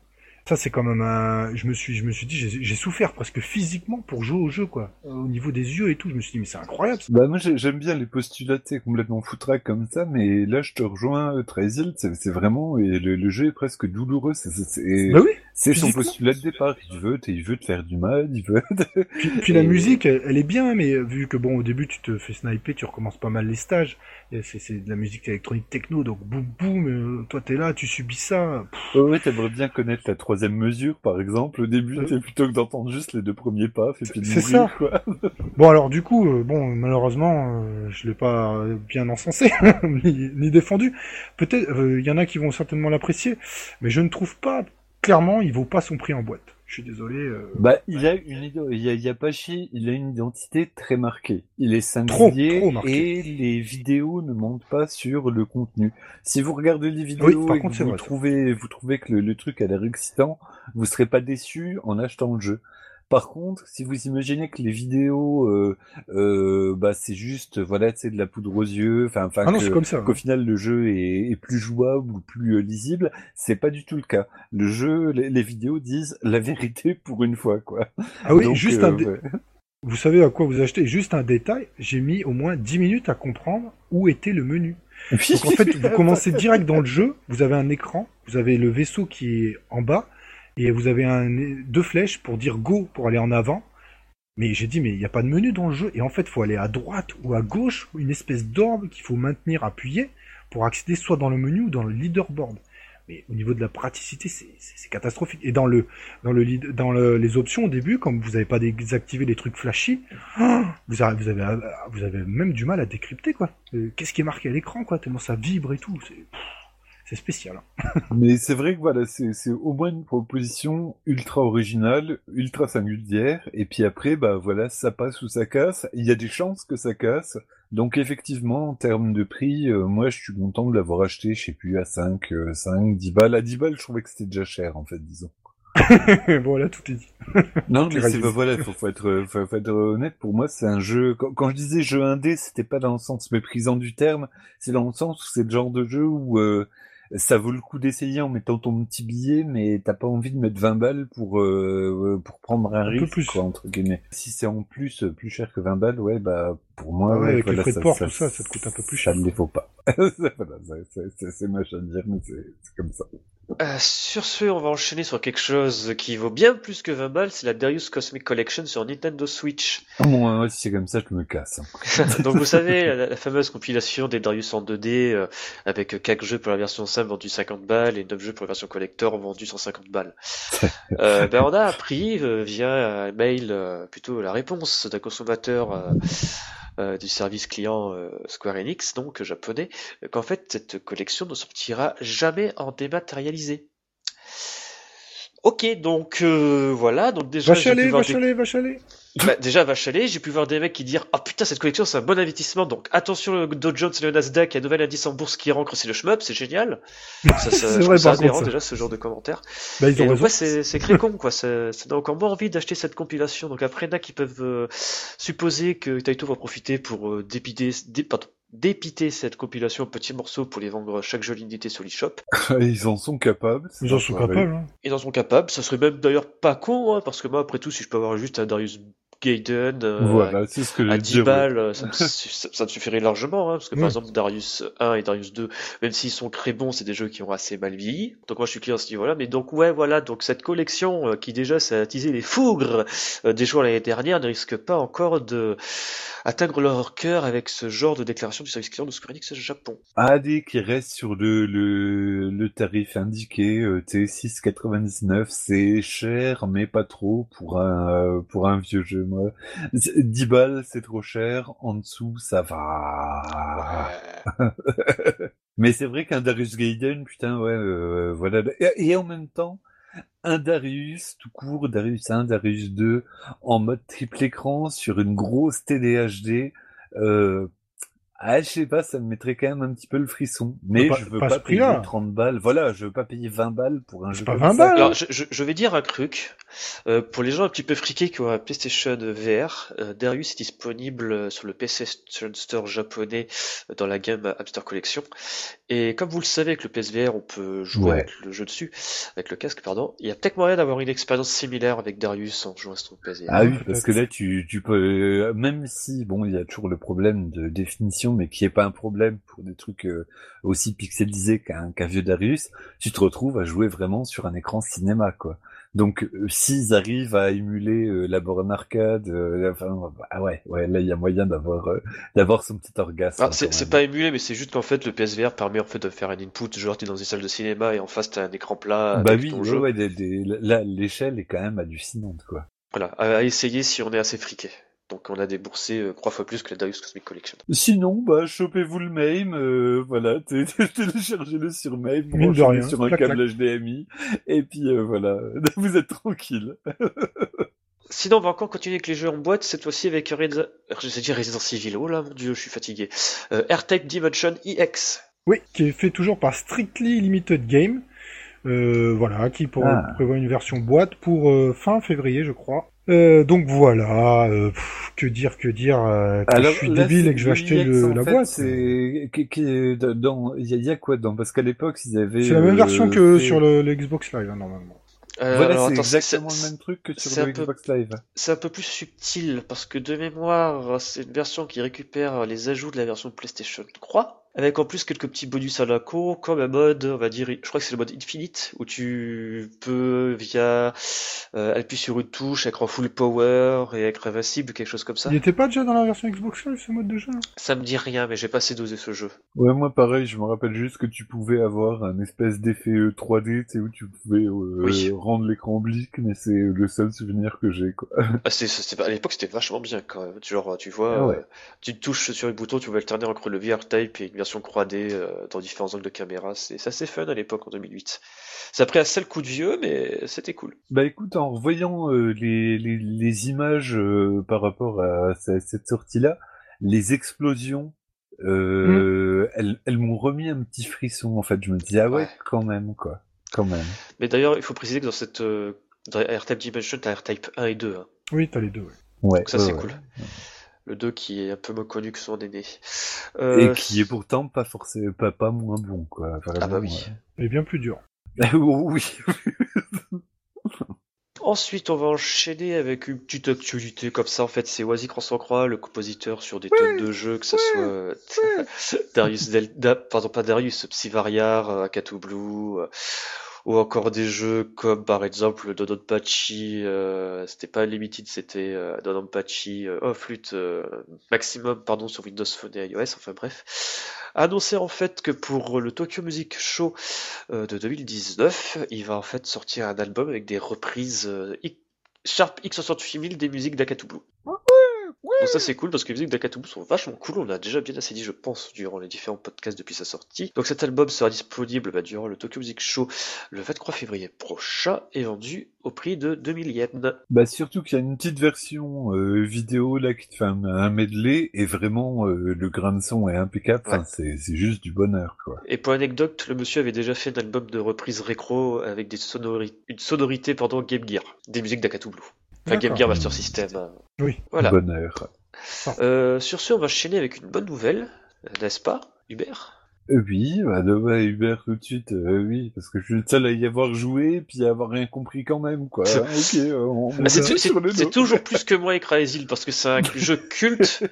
Ça, c'est quand même un. Je me suis, je me suis dit, j'ai souffert presque physiquement pour jouer au jeu, quoi. Au niveau des yeux et tout, je me suis dit, mais c'est incroyable. ça. Bah moi j'ai- j'aime bien les postulats tu sais, complètement foutraques comme ça, mais là je te rejoins Treisil, c'est vraiment et le, le jeu est presque douloureux, c'est- Bah oui. C'est son postulat de départ, il veut te, il veut te faire du mal, il veut. Puis, puis la musique, elle, elle est bien, mais vu que bon, au début, tu te fais sniper, tu recommences pas mal les stages. C'est c'est de la musique électronique techno, donc boum boum. euh, toi, t'es là, tu subis ça. Pff, Ouais, t'aimerais bien connaître la troisième mesure, par exemple. Au début, Euh. plutôt que d'entendre juste les deux premiers pas, et puis de C'est mourir, ça. quoi. Bon, alors du coup, euh, bon, malheureusement, euh, je l'ai pas bien encensé ni, ni défendu. Peut-être, euh, il y en a qui vont certainement l'apprécier, mais je ne trouve pas. Clairement, il vaut pas son prix en boîte. Je suis désolé. euh, Bah, il a une il y a, il a pas chier, il a une identité très marquée. Il est singulier trop et les vidéos ne montent pas sur le contenu. Si vous regardez les vidéos Oui, et contre, que c'est vous vrai, ça. trouvez, vous trouvez que le, le truc a l'air excitant, vous serez pas déçu en achetant le jeu. Par contre, si vous imaginez que les vidéos, euh, euh, bah c'est juste, voilà, c'est de la poudre aux yeux, enfin, enfin, Ah ça. qu'au final le jeu est, est plus jouable ou plus euh, lisible, c'est pas du tout le cas. Le jeu, les, les vidéos disent la vérité pour une fois, quoi. Ah oui, Donc, juste un. ouais. Vous savez à quoi vous achetez Juste un détail. J'ai mis au moins 10 minutes à comprendre où était le menu. Donc en fait, vous commencez direct dans le jeu, vous avez un écran, vous avez le vaisseau qui est en bas, et vous avez deux flèches pour dire go pour aller en avant. Mais j'ai dit, mais il n'y a pas de menu dans le jeu, et en fait, il faut aller à droite ou à gauche, une espèce d'orbe qu'il faut maintenir appuyé pour accéder soit dans le menu ou dans le leaderboard. Mais au niveau de la praticité, c'est catastrophique. Et dans le dans le dans le- les options au début, comme vous n'avez pas désactivé les trucs flashy, vous avez, vous avez vous avez même du mal à décrypter quoi. Euh, Qu'est-ce qui est marqué à l'écran quoi? Tellement ça vibre et tout. C'est spécial. Mais c'est vrai que voilà, c'est au moins une proposition ultra originale, ultra singulière, et puis après, bah voilà, ça passe ou ça casse. Il y a des chances que ça casse. Donc effectivement, en termes de prix, euh, moi je suis content de l'avoir acheté, je sais plus, à 5, euh, 5, 10 balles. À 10 balles, je trouvais que c'était déjà cher, en fait, disons. voilà, tout est dit. Non, mais c'est pas voilà, faut, faut être faut, faut être honnête. Pour moi, c'est un jeu. Quand, quand je disais jeu indé, c'était pas dans le sens méprisant du terme. C'est dans le sens où c'est le genre de jeu où euh, ça vaut le coup d'essayer en mettant ton petit billet, mais t'as pas envie de mettre 20 balles pour euh, pour prendre un, Un peu risque, plus. quoi, entre guillemets. Si c'est en plus euh, plus cher que 20 balles, ouais, bah pour moi, Ah ouais, avec les voilà, frais de port, tout ça, ça te coûte un peu plus cher, Ça ne les faut pas. voilà, c'est- moche à dire, mais c'est comme ça. Euh, sur ce, on va enchaîner sur quelque chose qui vaut bien plus que 20 balles, c'est la Darius Cosmic Collection sur Nintendo Switch. Moi, moi, si c'est comme ça, je me casse. hein. Donc vous savez, la, la fameuse compilation des Darius en 2D, euh, avec 4 jeux pour la version simple vendus 50 balles et 9 jeux pour la version collector vendus 150 balles. Euh, ben on a appris euh, via un mail, plutôt la réponse d'un consommateur euh, du service client euh, Square Enix, donc japonais, euh, qu'en fait cette collection ne sortira jamais en dématérialisé. Ok, donc euh, voilà, donc déjà Va j'ai pu chaler, voir va des- chaler, va chaler. Bah, déjà, va chaler, j'ai pu voir des mecs qui dire Ah putain, cette collection c'est un bon investissement, donc attention le Dow Jones et le Nasdaq, il y a un nouvel indice en bourse qui rentre, c'est le shmup, c'est génial. Ça, ça, vrai, ça contre, ça. déjà ce genre de commentaires. Bah, ils Et ont donc, raison. ouais, c'est c'est très con quoi, ça, ça donne encore moins envie d'acheter cette compilation. Donc après, il y en a qui peuvent euh, supposer que Taito va profiter pour euh, dépiter, dé- pardon, dépiter cette compilation en petits morceaux pour les vendre chaque jeu l'unité sur l'eShop. Ils en sont capables. Ils en sont capables. Hein. Ils en sont capables, ça serait même d'ailleurs pas con, hein, parce que moi après tout, si je peux avoir juste un Darius Gaiden, euh, Voilà, c'est ce que à je 10 dire. ouais. balles, euh, ça, me ça, suffirait largement, hein, parce que par exemple Darius 1 et Darius 2, même s'ils sont très bons, c'est des jeux qui ont assez mal vieilli. Donc moi je suis client à ce niveau-là, mais donc ouais voilà, donc cette collection euh, qui déjà s'est attisé les fougres des joueurs l'année dernière ne risque pas encore de atteindre leur cœur avec ce genre de déclaration du service client de Square Enix Japon. AD qui reste sur le, le, le tarif indiqué, euh, T6,99, c'est cher, mais pas trop pour un, euh, pour un vieux jeu. Moi. 10 balles, c'est trop cher. En dessous, ça va. mais c'est vrai qu'un Darius Gaiden, putain, ouais, euh, voilà. Et, et en même temps, un Darius, tout court, Darius 1, Darius 2, en mode triple écran, sur une grosse TDHD, euh, Ah, je sais pas, ça me mettrait quand même un petit peu le frisson. Mais Pas- je veux pas payer 30 balles. Voilà, je veux pas payer 20 balles pour un C'est jeu pas comme 20 ça. balles. Alors, je, vais dire un truc. Euh, pour les gens un petit peu friqués qui ont un PlayStation VR, euh, Darius est disponible sur le PC Store japonais euh, dans la gamme Hamster Collection. Et comme vous le savez, avec le PSVR, on peut jouer Ouais. avec le jeu dessus, avec le casque, pardon. Il y a peut-être moyen d'avoir une expérience similaire avec Darius en jouant à son PSVR. Ah oui, parce que là, tu, tu peux, euh, même si, bon, il y a toujours le problème de définition, mais qui est pas un problème pour des trucs euh, aussi pixelisés qu'un qu'un vieux Darius, tu te retrouves à jouer vraiment sur un écran cinéma, quoi. Donc, euh, s'ils arrivent à émuler euh, la borne arcade, euh, enfin, ah ouais, ouais, là, il y a moyen d'avoir, euh, d'avoir son petit orgasme. Ah, c'est pas émulé, mais c'est juste qu'en fait, le PSVR permet en fait de faire un input, genre t'es dans une salle de cinéma et en face t'as un écran plat Bah avec oui, ton ouais, jeu. ouais, des- des- là, l'échelle est quand même hallucinante, quoi. Voilà, à, à essayer si on est assez friqué. Donc on a déboursé euh, trois fois plus que la Darius Cosmic Collection. Sinon, bah, chopez-vous le MAME, euh, voilà, té- té- téléchargez-le sur MAME, Mine de branchez-le rien, sur un clac, câble HDMI, et puis euh, voilà, vous êtes tranquille. Sinon, on va encore continuer avec les jeux en boîte, cette fois-ci avec sais dire Resident Evil. Oh là, mon dieu, je suis fatigué. Euh, R-Type Dimension EX. Oui, qui est fait toujours par Strictly Limited Game. Euh, voilà, qui pour, Ah. prévoit une version boîte pour euh, fin février, je crois. Euh, donc voilà, euh, pff, que dire, que dire, euh, que je suis là, débile et que je vais acheter le- la fait, boîte. C'est, qui- qui- dans, il y, a- il y a quoi dedans? Parce qu'à l'époque, ils avaient. C'est la même euh, version que fait- sur le, le Xbox Live, hein, normalement. Euh, Voilà, c'est exactement le même truc que sur un le peu- Xbox Live. C'est un peu plus subtil, parce que de mémoire, c'est une version qui récupère les ajouts de la version PlayStation 3, avec en plus quelques petits bonus à la con, comme un mode, on va dire, je crois que c'est le mode Infinite, où tu peux, via euh, appuyer sur une touche, écran full power et écran invincible, quelque chose comme ça. Il était pas déjà dans la version Xbox Live, ce mode de jeu Ça me dit rien, mais j'ai pas assez dosé ce jeu. Ouais, moi pareil, je me rappelle juste que tu pouvais avoir un espèce d'effet euh, 3D, tu sais, où tu pouvais euh, Oui. rendre l'écran oblique, mais c'est le seul souvenir que j'ai, quoi. Ah, à l'époque, c'était vachement bien quand même. Genre, tu vois, Ah ouais. euh, tu touches sur un bouton, tu vas alterner entre le VR-Type et une version 3D euh, dans différents angles de caméra. C'est, c'est assez fun à l'époque, en 2008. Ça a pris un seul coup de vieux, mais c'était cool. Bah écoute, en revoyant euh, les, les, les images euh, par rapport à ce- cette sortie-là, les explosions, euh, elles, elles m'ont remis un petit frisson, en fait. Je me disais, ah ouais, Ouais. quand même, quoi. Quand même. Mais d'ailleurs, il faut préciser que dans cette euh, dans R-Type Dimension, t'as R-Type 1 et 2. hein. Oui, t'as les deux, ouais. Ouais. Donc ça, ouais, c'est ouais. cool. Le 2 qui est un peu moins connu que son aîné. Et Euh, qui est pourtant pas forcément pas, pas moins bon, quoi. Vraiment, Ah bah oui. Et bien plus dur. euh. oui. Ensuite, on va enchaîner avec une petite actualité comme ça. En fait, c'est Oasis Croix, le compositeur sur des tonnes de jeux, que ce soit Darius Delta, pardon, pas Darius, Psyvariar, euh, Akatu Blue, euh, ou encore des jeux comme par exemple Dodonpachi, euh, c'était pas Limited, c'était euh, euh, oh flûte, euh, Maximum, pardon, sur Windows Phone et iOS, enfin bref. Annoncer en fait que pour le Tokyo Music Show euh, de 2019, il va en fait sortir un album avec des reprises Sharp X68000 des musiques d'Akatu Blue. Donc ça c'est cool parce que les musiques d'Akatu Blue sont vachement cool, on a déjà bien assez dit je pense durant les différents podcasts depuis sa sortie. Donc cet album sera disponible bah, durant le Tokyo Music Show le 23 février prochain et vendu au prix de 2000 yens. Bah surtout qu'il y a une petite version euh, vidéo là qui te fait un, un medley et vraiment euh, le grain de son est impeccable. Enfin, Ouais. c'est c'est juste du bonheur quoi. Et pour anecdote, le monsieur avait déjà fait un album de reprise récro avec des sonori- une sonorité pendant Game Gear, des musiques d'Akatu Blue. Enfin Game. Gear Master System. Oui. Voilà. Bonheur. Euh, sur ce, on va enchaîner avec une bonne nouvelle, n'est-ce pas, Hubert? Euh, oui, bah de ouais, Hubert tout de suite, euh, oui, parce que je suis le seul à y avoir joué puis à avoir rien compris quand même quoi. ok, on, on C'est toujours plus que moi et Crazy parce que c'est un jeu culte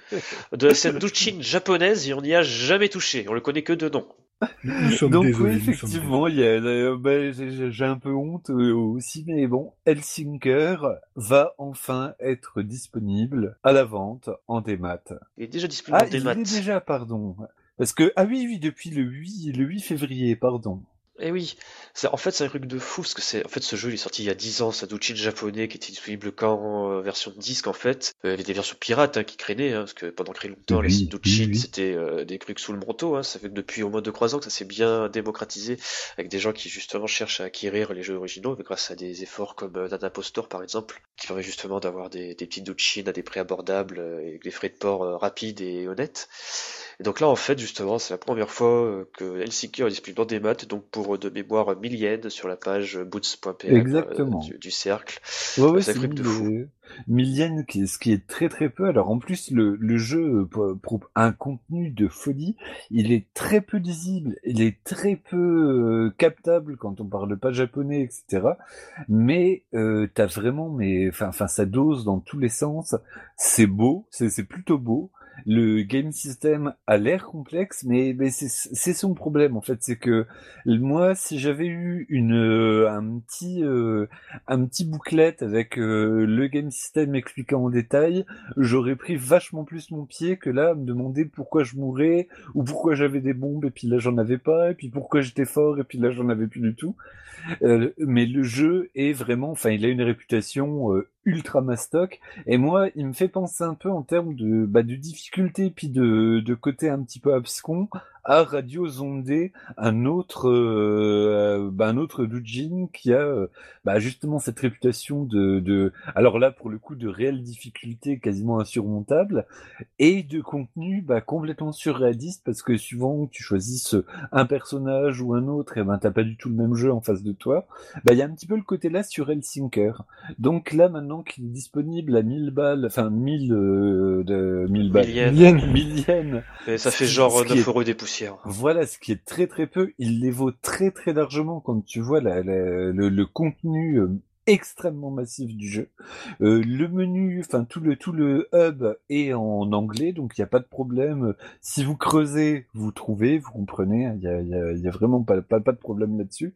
de la scène douchine japonaise et on n'y a jamais touché. On le connaît que de nom. Nous, nous sommes Donc désolés. oui, effectivement, il y a, euh, bah, j'ai un peu honte euh, aussi, mais bon, Helsinker va enfin être disponible à la vente en démat. Il est déjà disponible Ah, en il démat. est déjà, pardon. Parce que ah oui, oui, depuis le 8, le 8 février, pardon. Eh oui, c'est- en fait c'est un truc de fou parce que c'est en fait ce jeu il est sorti il y a 10 ans, c'est un japonais qui était disponible qu'en euh, version disque en fait. Euh, il y avait des versions pirates hein, qui traînaient hein, parce que pendant très longtemps les sites oui, oui. c'était euh, des trucs sous le manteau. Hein. Ça fait que depuis au moins 2-3 ans que ça s'est bien démocratisé avec des gens qui justement cherchent à acquérir les jeux originaux grâce à des efforts comme euh, Nana Postor par exemple qui permet justement d'avoir des, des petites douchins à des prix abordables euh, et avec des frais de port euh, rapides et honnêtes. Et donc là, en fait, justement, c'est la première fois euh, que Helsinki est disponible dans des maths, donc pour de mémoire 1000 yens sur la page boots.pl Exactement. du, du cercle. Ouais, ouais, c'est de fou. euh, mille yens, qui est- ce qui est très très peu. Alors en plus, le, le jeu euh, pro- a un contenu de folie. Il est très peu lisible, il est très peu euh, captable quand on parle pas japonais, etc. Mais euh, t'as vraiment, mais enfin, ça dose dans tous les sens. C'est beau, c'est plutôt beau. Le game system a l'air complexe, mais, c'est son problème en fait, c'est que moi, si j'avais eu une euh, un petit euh, un petit booklet avec euh, le game system expliquant en détail, j'aurais pris vachement plus mon pied que là à me demander pourquoi je mourais ou pourquoi j'avais des bombes et puis là j'en avais pas et puis pourquoi j'étais fort et puis là j'en avais plus du tout. Mais le jeu est vraiment, enfin, il a une réputation ultra mastoc. Et moi, il me fait penser un peu en termes de, bah, de difficulté puis de, de côté un petit peu abscon à Radio Zondé, un autre, euh, bah, un autre Lujin qui a euh, bah, justement cette réputation de, de, alors là pour le coup de réelle difficulté quasiment insurmontable et de contenu bah, complètement surréaliste parce que suivant que tu choisisses un personnage ou un autre, et ben t'as pas du tout le même jeu en face de toi. Bah il y a un petit peu le côté là sur Helsinker. Donc là maintenant qu'il est disponible à 1000 balles, enfin 1000 euh, de 1000 balles, 1000 yens. Yen. 1000 yens. Et ça fait genre ce qui 9 est- euros des poussières. Voilà, ce qui est très très peu, il les vaut très très largement. Quand tu vois le contenu euh, extrêmement massif du jeu. Euh, le menu, enfin tout le tout le hub est en anglais, donc il n'y a pas de problème. Si vous creusez, vous trouvez, vous comprenez. hein, Il y a, il y a- il y a vraiment pas, pas pas de problème là-dessus.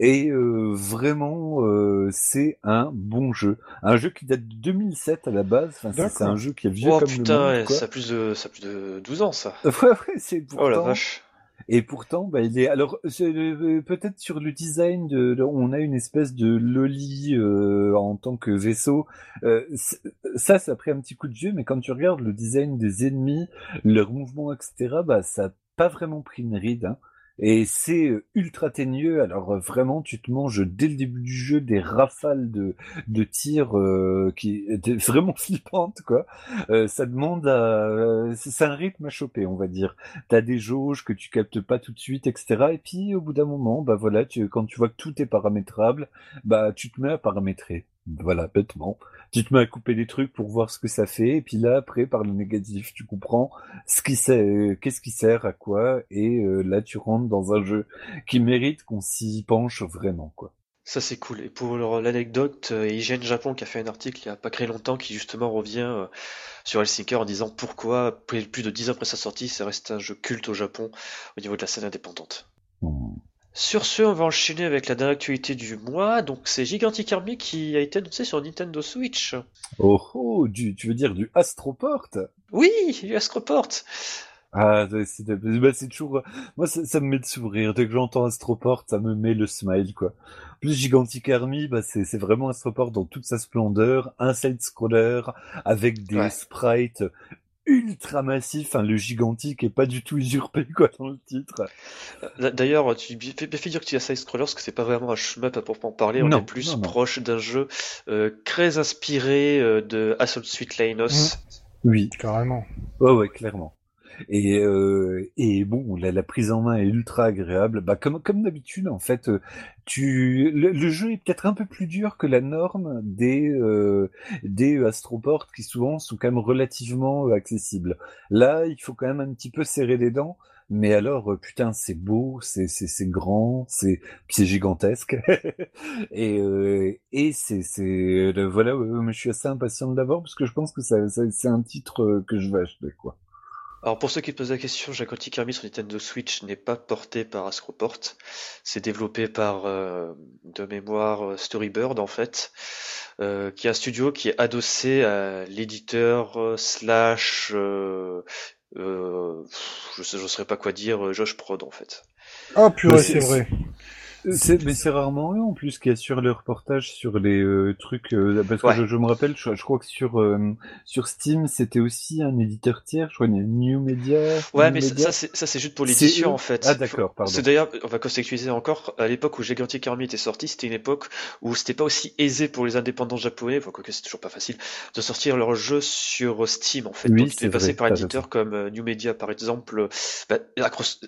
Et euh, vraiment, euh, c'est un bon jeu, un jeu qui date de 2007 à la base. Enfin, c'est- un jeu qui est vieux Oh comme le putain, monde. ouais, quoi. ça a plus de, ça a plus de 12 ans, ça. Ouais, ouais, c'est Oh la pourtant- vache. Et pourtant, bah, il est. Alors, le- peut-être sur le design, de, on a une espèce de loli euh, en tant que vaisseau. Euh, ça, ça a pris un petit coup de vieux, mais quand tu regardes le design des ennemis, leurs mouvements, etc., bah, ça a pas vraiment pris une ride. Hein. Et c'est euh, ultra teigneux. Alors euh, vraiment, tu te manges dès le début du jeu des rafales de, de tirs euh, qui étaient vraiment flippantes, quoi. Euh, ça demande à, euh, c'est un rythme à choper, on va dire t'as des jauges que tu captes pas tout de suite, etc. Et puis au bout d'un moment, bah voilà, tu, quand tu vois que tout est paramétrable, bah tu te mets à paramétrer. Voilà, bêtement. Tu te mets à couper des trucs pour voir ce que ça fait, et puis là après par le négatif, tu comprends ce qui sert, qu'est-ce qui sert à quoi, et euh, là tu rentres dans un jeu qui mérite qu'on s'y penche vraiment, quoi. Ça c'est cool. Et pour l'anecdote, euh, Hygiène Japon qui a fait un article il y a pas très longtemps qui justement revient euh, sur Helsinki en disant pourquoi plus de 10 ans après sa sortie, ça reste un jeu culte au Japon au niveau de la scène indépendante. Hmm. Sur ce, on va enchaîner avec la dernière actualité du mois. Donc c'est Gigantic Army qui a été annoncé sur Nintendo Switch. Oh oh, du, tu veux dire du Astroport? Oui, du Astroport. Ah, c'est bah, toujours. Moi, ça, ça me met le sourire. Dès que j'entends Astroport, ça me met le smile, quoi. Plus Gigantic Army, bah, c'est c'est vraiment Astroport dans toute sa splendeur. Un side-scroller avec des Ouais. sprites ultra massifs. Enfin, le gigantique est pas du tout usurpé, quoi, dans le titre. D'ailleurs, tu fais bien fait dire que tu as side scroller parce que c'est pas vraiment un shmup à proprement parler. On Non, est plus non, non. proche d'un jeu euh, très inspiré euh, de Assault Suite Lainos. Oui. Carrément. Ouais, ouais, clairement. Et, euh, et bon, la, prise en main est ultra agréable. Bah, comme, d'habitude, en fait, euh, tu, le, jeu est peut-être un peu plus dur que la norme des, euh, des Astroport qui souvent sont quand même relativement euh, accessibles. Là, il faut quand même un petit peu serrer les dents. Mais alors, euh, putain, c'est beau, c'est c'est grand, c'est c'est gigantesque, et euh, et c'est c'est voilà, je suis assez impatient de l'avoir parce que je pense que ça, ça- c'est un titre que je vais acheter quoi. Alors pour ceux qui posent la question, Gigantic Army sur Nintendo Switch n'est pas porté par Astroport. C'est développé par, euh, de mémoire, euh, Storybird en fait, euh, qui est un studio qui est adossé à l'éditeur euh, slash, euh, euh, je sais, je saurais pas quoi dire, Josh Prod en fait. Ah, purée, Mais c'est c'est- vrai. C'est, mais c'est rarement eux en plus qui assurent le reportage sur les euh, trucs. euh, parce que Ouais. je, je me rappelle, je, je crois que sur euh, sur Steam, c'était aussi un éditeur tiers. Je crois New Media. Ouais, New mais ça, Media. ça, c'est ça, c'est juste pour l'édition en fait. Ah d'accord, pardon. C'est d'ailleurs, on va contextualiser encore, à l'époque où Gigantic Army était sorti, c'était une époque où c'était pas aussi aisé pour les indépendants japonais, quoique c'est toujours pas facile, de sortir leurs jeux sur Steam en fait. Oui, Donc ils passer par t'as éditeurs comme euh, New Media par exemple. Bah,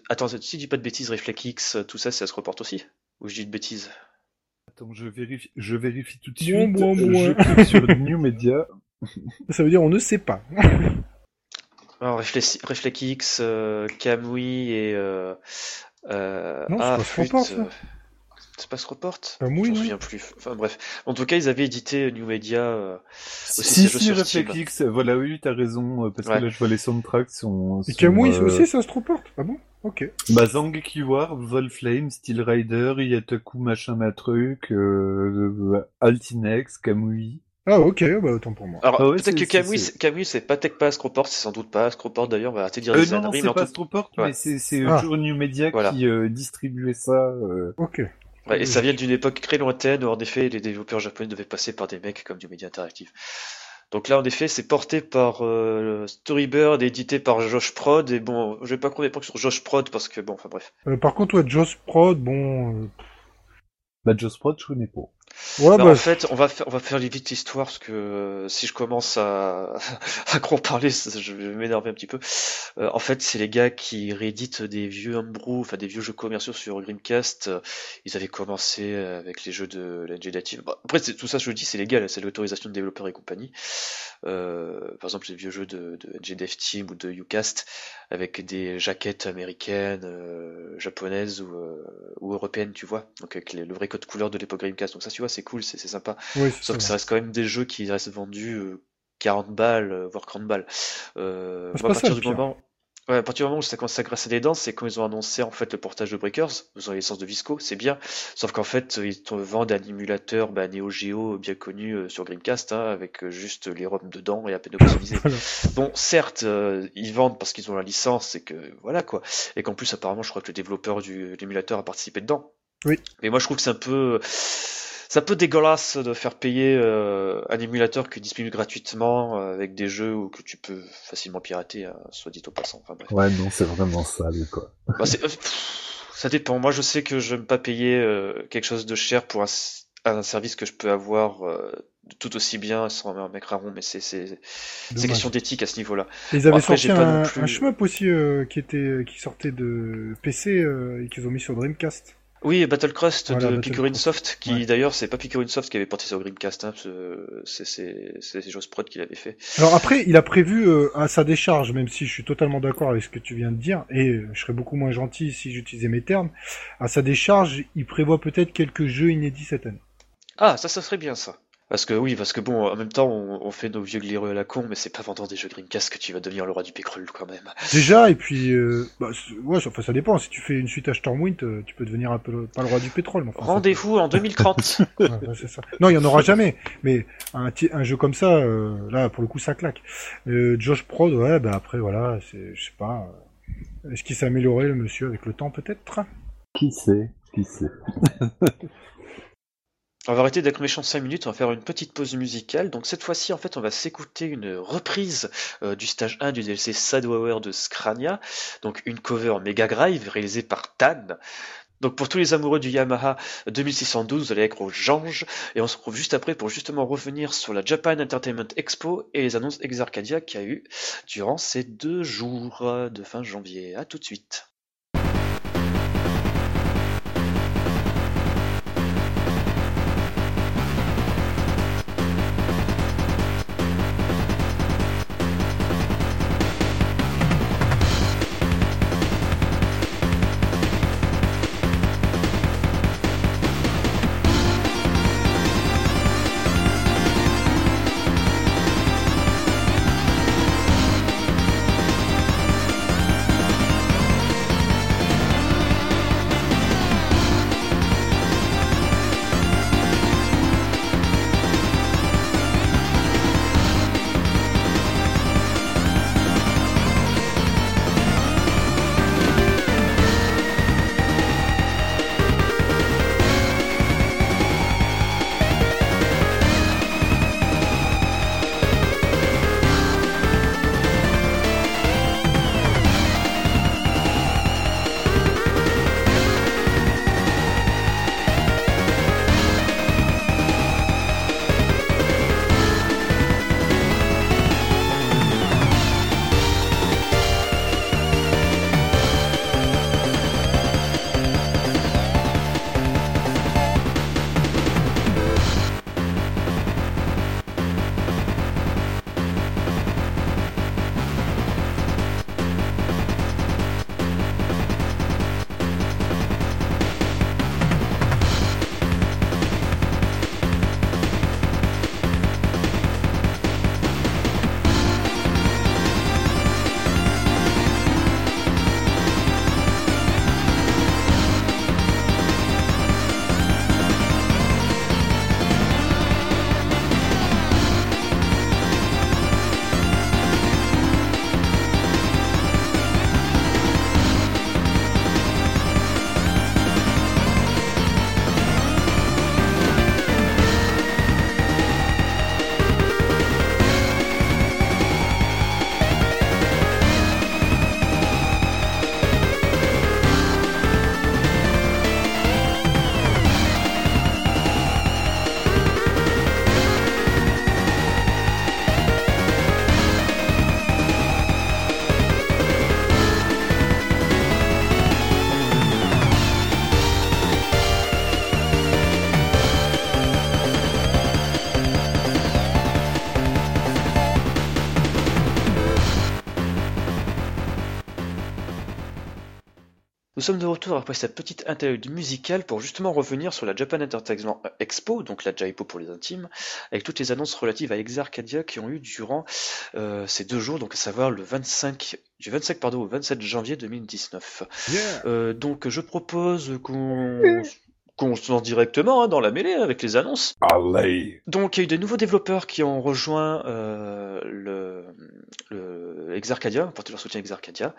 Attends, si je dis pas de bêtises, Reflex, tout ça, ça se reporte aussi Ou je dis de bêtises Attends, je vérifie, je vérifie tout de suite. Je clique sur New Media. Ça veut dire on ne sait pas. Alors, Reflex, Reflex, euh, Kamui et. Euh, euh, Non, c'est ah, pas flûte, Scroport, ça. euh, pas Scroport Kamui, Je m'en souviens plus. Enfin bref. En tout cas, ils avaient édité New Media. euh, Aussi, Si, si. Reflex, voilà, oui, t'as raison, euh, parce Ouais. que là, je vois les soundtracks sont... Et Kamui euh, aussi, ça se reporte Ah bon? Ok. Bah, Zangeki War, Volflame, Steel Rider, Yataku, machin, ma truc, euh, Altinex, Kamui. Ah ok, bah autant pour moi. Alors, Ah ouais, peut-être c'est- que c'est- Kamui, c'est- c'est- Kamui, c'est pas Tech pas Scroport, c'est sans doute pas Scroport d'ailleurs, on va arrêter de dire Euh, des non, c'est pas tout- Ouais. mais c'est c'est Ah. toujours New Media Voilà. qui euh, distribuait ça. euh. Ok. Ouais, et ça vient d'une époque très lointaine où en effet les développeurs japonais devaient passer par des mecs comme du Media Interactive. Donc là en effet c'est porté par euh, Storybird et édité par Josh Prod et bon je vais pas des points sur Josh Prod parce que bon enfin bref. Euh, par contre, ouais, Joss Prod, bon... euh, Bah, Just Prod, je connais pas. Ouais, Bah, en fait on va faire on va faire vite l'histoire parce que euh, si je commence à à trop parler je vais m'énerver un petit peu. Euh, en fait c'est les gars qui rééditent des vieux homebrew, enfin des vieux jeux commerciaux sur Dreamcast. Euh, Ils avaient commencé avec les jeux de la Native. Bah, après tout ça je le dis c'est légal, c'est l'autorisation de développeurs et compagnie. Euh, par exemple les vieux jeux de, de Dev Team ou de Ucast avec des jaquettes américaines, japonaises ou, ou européennes, tu vois. Donc avec les- le vrai code couleur de l'époque Dreamcast. Donc ça tu vois c'est cool, c'est sympa. Sauf que ça. reste quand même des jeux qui restent vendus euh, 40 balles, euh, voire 30 balles. Euh, moi, à partir du moment, ouais, à partir du moment où ça commence à grasser des dents, c'est quand ils ont annoncé en fait le portage de Breakers, vous avez l'essence de Visco, c'est bien. Sauf qu'en fait, ils te vendent un émulateur bah, Neo Geo bien connu euh, sur Dreamcast, hein, avec euh, juste les ROM dedans et à peine optimisé. Voilà. Bon, certes, euh, ils vendent parce qu'ils ont la licence et que voilà quoi, et qu'en plus apparemment, je crois que le développeur du l'émulateur a participé dedans. Oui. Mais moi, je trouve que c'est un peu, c'est un peu dégueulasse de faire payer euh, un émulateur qui est disponible gratuitement euh, avec des jeux où que tu peux facilement pirater, hein, soit dit au passant. Enfin bref. Ouais, non, c'est vraiment sale, quoi. Bah, euh, pff, ça dépend. Moi, je sais que je n'aime pas payer euh, quelque chose de cher pour un, service que je peux avoir euh, tout aussi bien sans un mec rond, mais c'est question d'éthique à ce niveau-là. Ils avaient après, sorti j'ai pas non un, plus- un shmup aussi euh, qui était qui sortait de PC euh, et qu'ils ont mis sur Dreamcast. Oui, Battle Crust Voilà, de Crust. Soft, qui Ouais. d'ailleurs c'est pas Picorin Soft qui avait porté sur Dreamcast, hein, ce- c'est c'est c'est Joss Prod qui l'avait fait. Alors après, il a prévu euh, à sa décharge, même si je suis totalement d'accord avec ce que tu viens de dire, et euh, je serais beaucoup moins gentil si j'utilisais mes termes, à sa décharge, il prévoit peut-être quelques jeux inédits cette année. Ah, ça, ça serait bien ça. Parce que oui, parce que bon, en même temps, on, on fait nos vieux glireux à la con, mais c'est pas vendant des jeux Dreamcast que tu vas devenir le roi du pécrole quand même. Déjà, et puis, euh, bah, ouais, ça, enfin, ça dépend. Si tu fais une suite à Stormwind, euh, tu peux devenir un peu le- pas le roi du pétrole. Mais enfin, ça- Rendez-vous en 2030. Ouais, ouais, c'est ça. Non, il y en aura jamais. Mais un, jeu comme ça, euh, là, pour le coup, ça claque. Euh, Josh Prod, ouais, bah après, voilà, c'est, je sais pas. euh, Est-ce qu'il s'est amélioré le monsieur avec le temps, peut-être? Qui sait? Qui sait? On va arrêter d'être méchant 5 minutes, on va faire une petite pause musicale. Donc cette fois-ci, en fait, on va s'écouter une reprise euh, du stage 1 du DLC Sad Hour de Scrania. Donc une cover Mega Drive réalisée par Tan. Donc pour tous les amoureux du Yamaha 2612, vous allez être au Jange. Et on se retrouve juste après pour justement revenir sur la Japan Entertainment Expo et les annonces Exarcadia qu'il y a eu durant ces deux jours de fin janvier. À tout de suite.「sommes de retour après cette petite interlude musicale pour justement revenir sur la Japan Entertainment Expo, donc la Jaipo pour les intimes, avec toutes les annonces relatives à Exarcadia qui ont eu durant euh, ces deux jours, donc à savoir le 25 du 25 pardon au 27 janvier 2019. Yeah. Euh, donc je propose qu'on qu'on se lance directement hein, dans la mêlée avec les annonces. Allez Donc il y a eu des nouveaux développeurs qui ont rejoint euh, le, le Exarcadia, porté leur soutien à Exarcadia.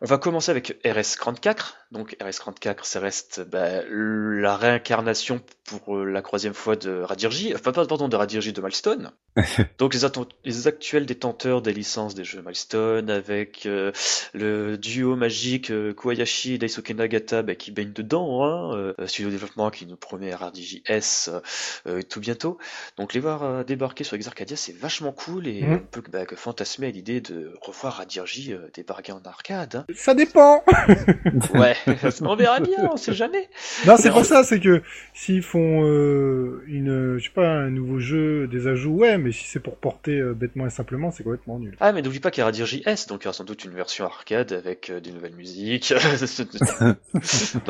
On va commencer avec RS34. Donc RS34, ça reste bah, la réincarnation pour euh, la troisième fois de Radirji, enfin pardon de Radirji de Milestone. Donc les, les actuels détenteurs des licences des jeux Milestone avec euh, le duo magique euh, et Daisuke Nagata bah, qui baigne dedans, hein, euh, studio de développement qui nous promet RDJ S euh, tout bientôt. Donc les voir euh, débarquer sur Exarcadia, c'est vachement cool et Mhm. on peut bah, que fantasmer à l'idée de revoir Radirji euh, débarquer en arcade. hein. Ça dépend. Ouais, on verra bien, on sait jamais. Non, c'est pas en- ça, c'est que s'ils font euh, une, je sais pas, un nouveau jeu, des ajouts, ouais, mais si c'est pour porter euh, bêtement et simplement, c'est complètement nul. Ah, mais n'oublie pas qu'il y aura Radirji S, donc il y aura sans doute une version arcade avec euh, des nouvelles musiques. non,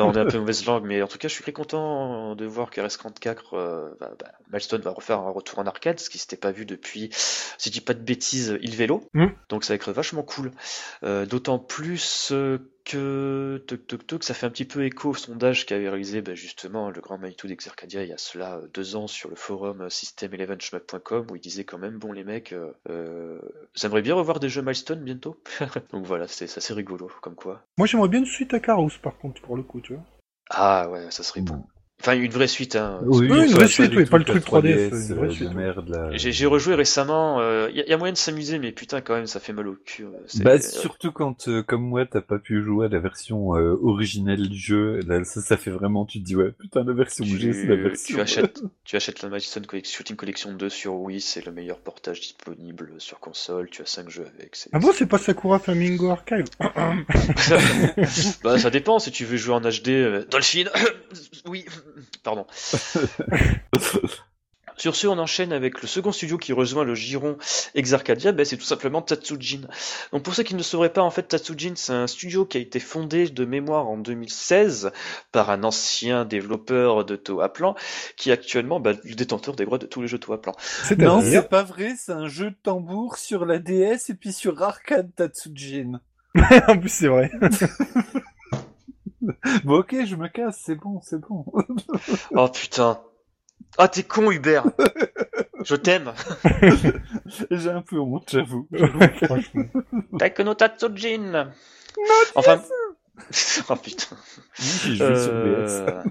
on est un peu mauvaise langue, mais en tout cas, je suis très content de voir que RS34, euh, bah, bah, Milestone va refaire un retour en arcade, ce qui s'était pas vu depuis, si je dis pas de bêtises, Il Vélo. Mm. Donc ça va être vachement cool. Euh, D'autant plus euh, que toc, toc, toc, ça fait un petit peu écho au sondage qu'avait réalisé bah, justement le grand Manitou d'Exarcadia il y a cela euh, deux ans sur le forum euh, system11shmup.com où il disait quand même bon les mecs euh, euh, j'aimerais bien revoir des jeux milestone bientôt. Donc voilà c'est assez rigolo comme quoi. Moi, j'aimerais bien une suite à Carous, par contre, pour le coup, tu vois. ah ouais ça serait bon enfin une vraie suite hein Oui, Oui, une vraie suite, oui, pas le truc 3DS, 3DS, une vraie euh, suite, de ouais. merde, là. j'ai j'ai rejoué récemment il y, a- y a moyen de s'amuser mais putain quand même ça fait mal au cul euh, c'est- Bah, surtout quand, euh, comme moi, t'as pas pu jouer à la version euh, originelle du jeu, là, ça, ça fait vraiment, tu te dis, ouais, putain, la version que j'ai, c'est la tu, version. tu achètes, tu achètes la Milestone Collect- Shooting Collection 2 sur Wii, c'est le meilleur portage disponible sur console, tu as 5 jeux avec. c'est- Ah bon, c'est pas Sakura Flamingo Archive bah, ça dépend si tu veux jouer en HD. euh, Dolphin Oui, pardon. Sur ce, on enchaîne avec le second studio qui rejoint le giron Exarcadia, ben, c'est tout simplement Tatsujin. Donc pour ceux qui ne le sauraient pas, en fait, Tatsujin, c'est un studio qui a été fondé de mémoire en 2016 par un ancien développeur de Toaplan, qui est actuellement ben, le détenteur des droits de tous les jeux Toaplan. Non, c'est pas vrai, c'est un jeu de tambour sur la DS et puis sur Arcade Tatsujin. en plus, c'est vrai. Bon, ok, je me casse, c'est bon, c'est bon. Oh putain. Ah t'es con Hubert. Je t'aime. J'ai un peu honte, j'avoue. Franchement. Taikono Tatsujin. Enfin. oh putain. Oui. Euh...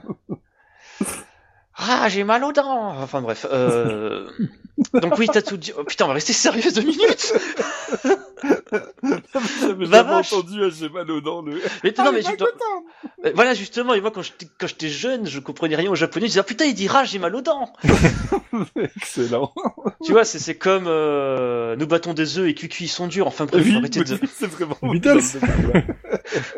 Ah, j'ai mal aux dents. Enfin bref. Euh... Donc oui, Tatsujin. Oh, putain, on va rester sérieux deux minutes. J'avais La jamais vache. entendu j'ai mal aux dents, le... Mais Ah, non, mais je- Euh, voilà justement. Et moi, quand j'étais quand j'étais jeune, je comprenais rien au japonais. Je disais ah, putain, il dira j'ai mal aux dents. Excellent. tu vois, c'est c'est comme euh, nous battons des œufs et cuicui ils sont durs. Enfin bref, Oui, arrêtez de. oui, c'est vraiment... Beatles.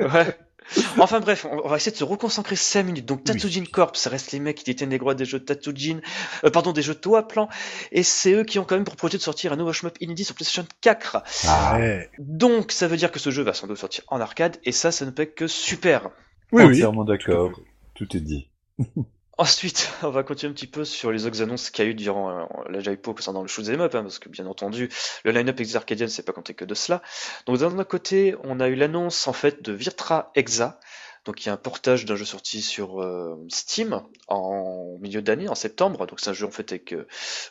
Ouais. Enfin bref, on va essayer de se reconcentrer 5 minutes. Donc Tatsujin Corp, ça reste les mecs qui détiennent les droits des jeux Tatsujin, euh, pardon, des jeux Toa Plan, et c'est eux qui ont quand même pour projet de sortir un nouveau shmup inédit sur PlayStation 4. Ah, Ouais. Donc ça veut dire que ce jeu va sans doute sortir en arcade, et ça, ça ne peut être que super. Oui, oui. entièrement d'accord. Tout est dit. Ensuite, on va continuer un petit peu sur les autres annonces qu'il y a eu durant euh, la Jaipo concernant le shoot'em up, hein, parce que bien entendu, le line-up Exarcadian, c'est pas compté que de cela. Donc d'un autre côté, on a eu l'annonce en fait de Virtra Exa, donc il y a un portage d'un jeu sorti sur euh, Steam en milieu d'année, en septembre. Donc c'est un jeu en fait avec euh,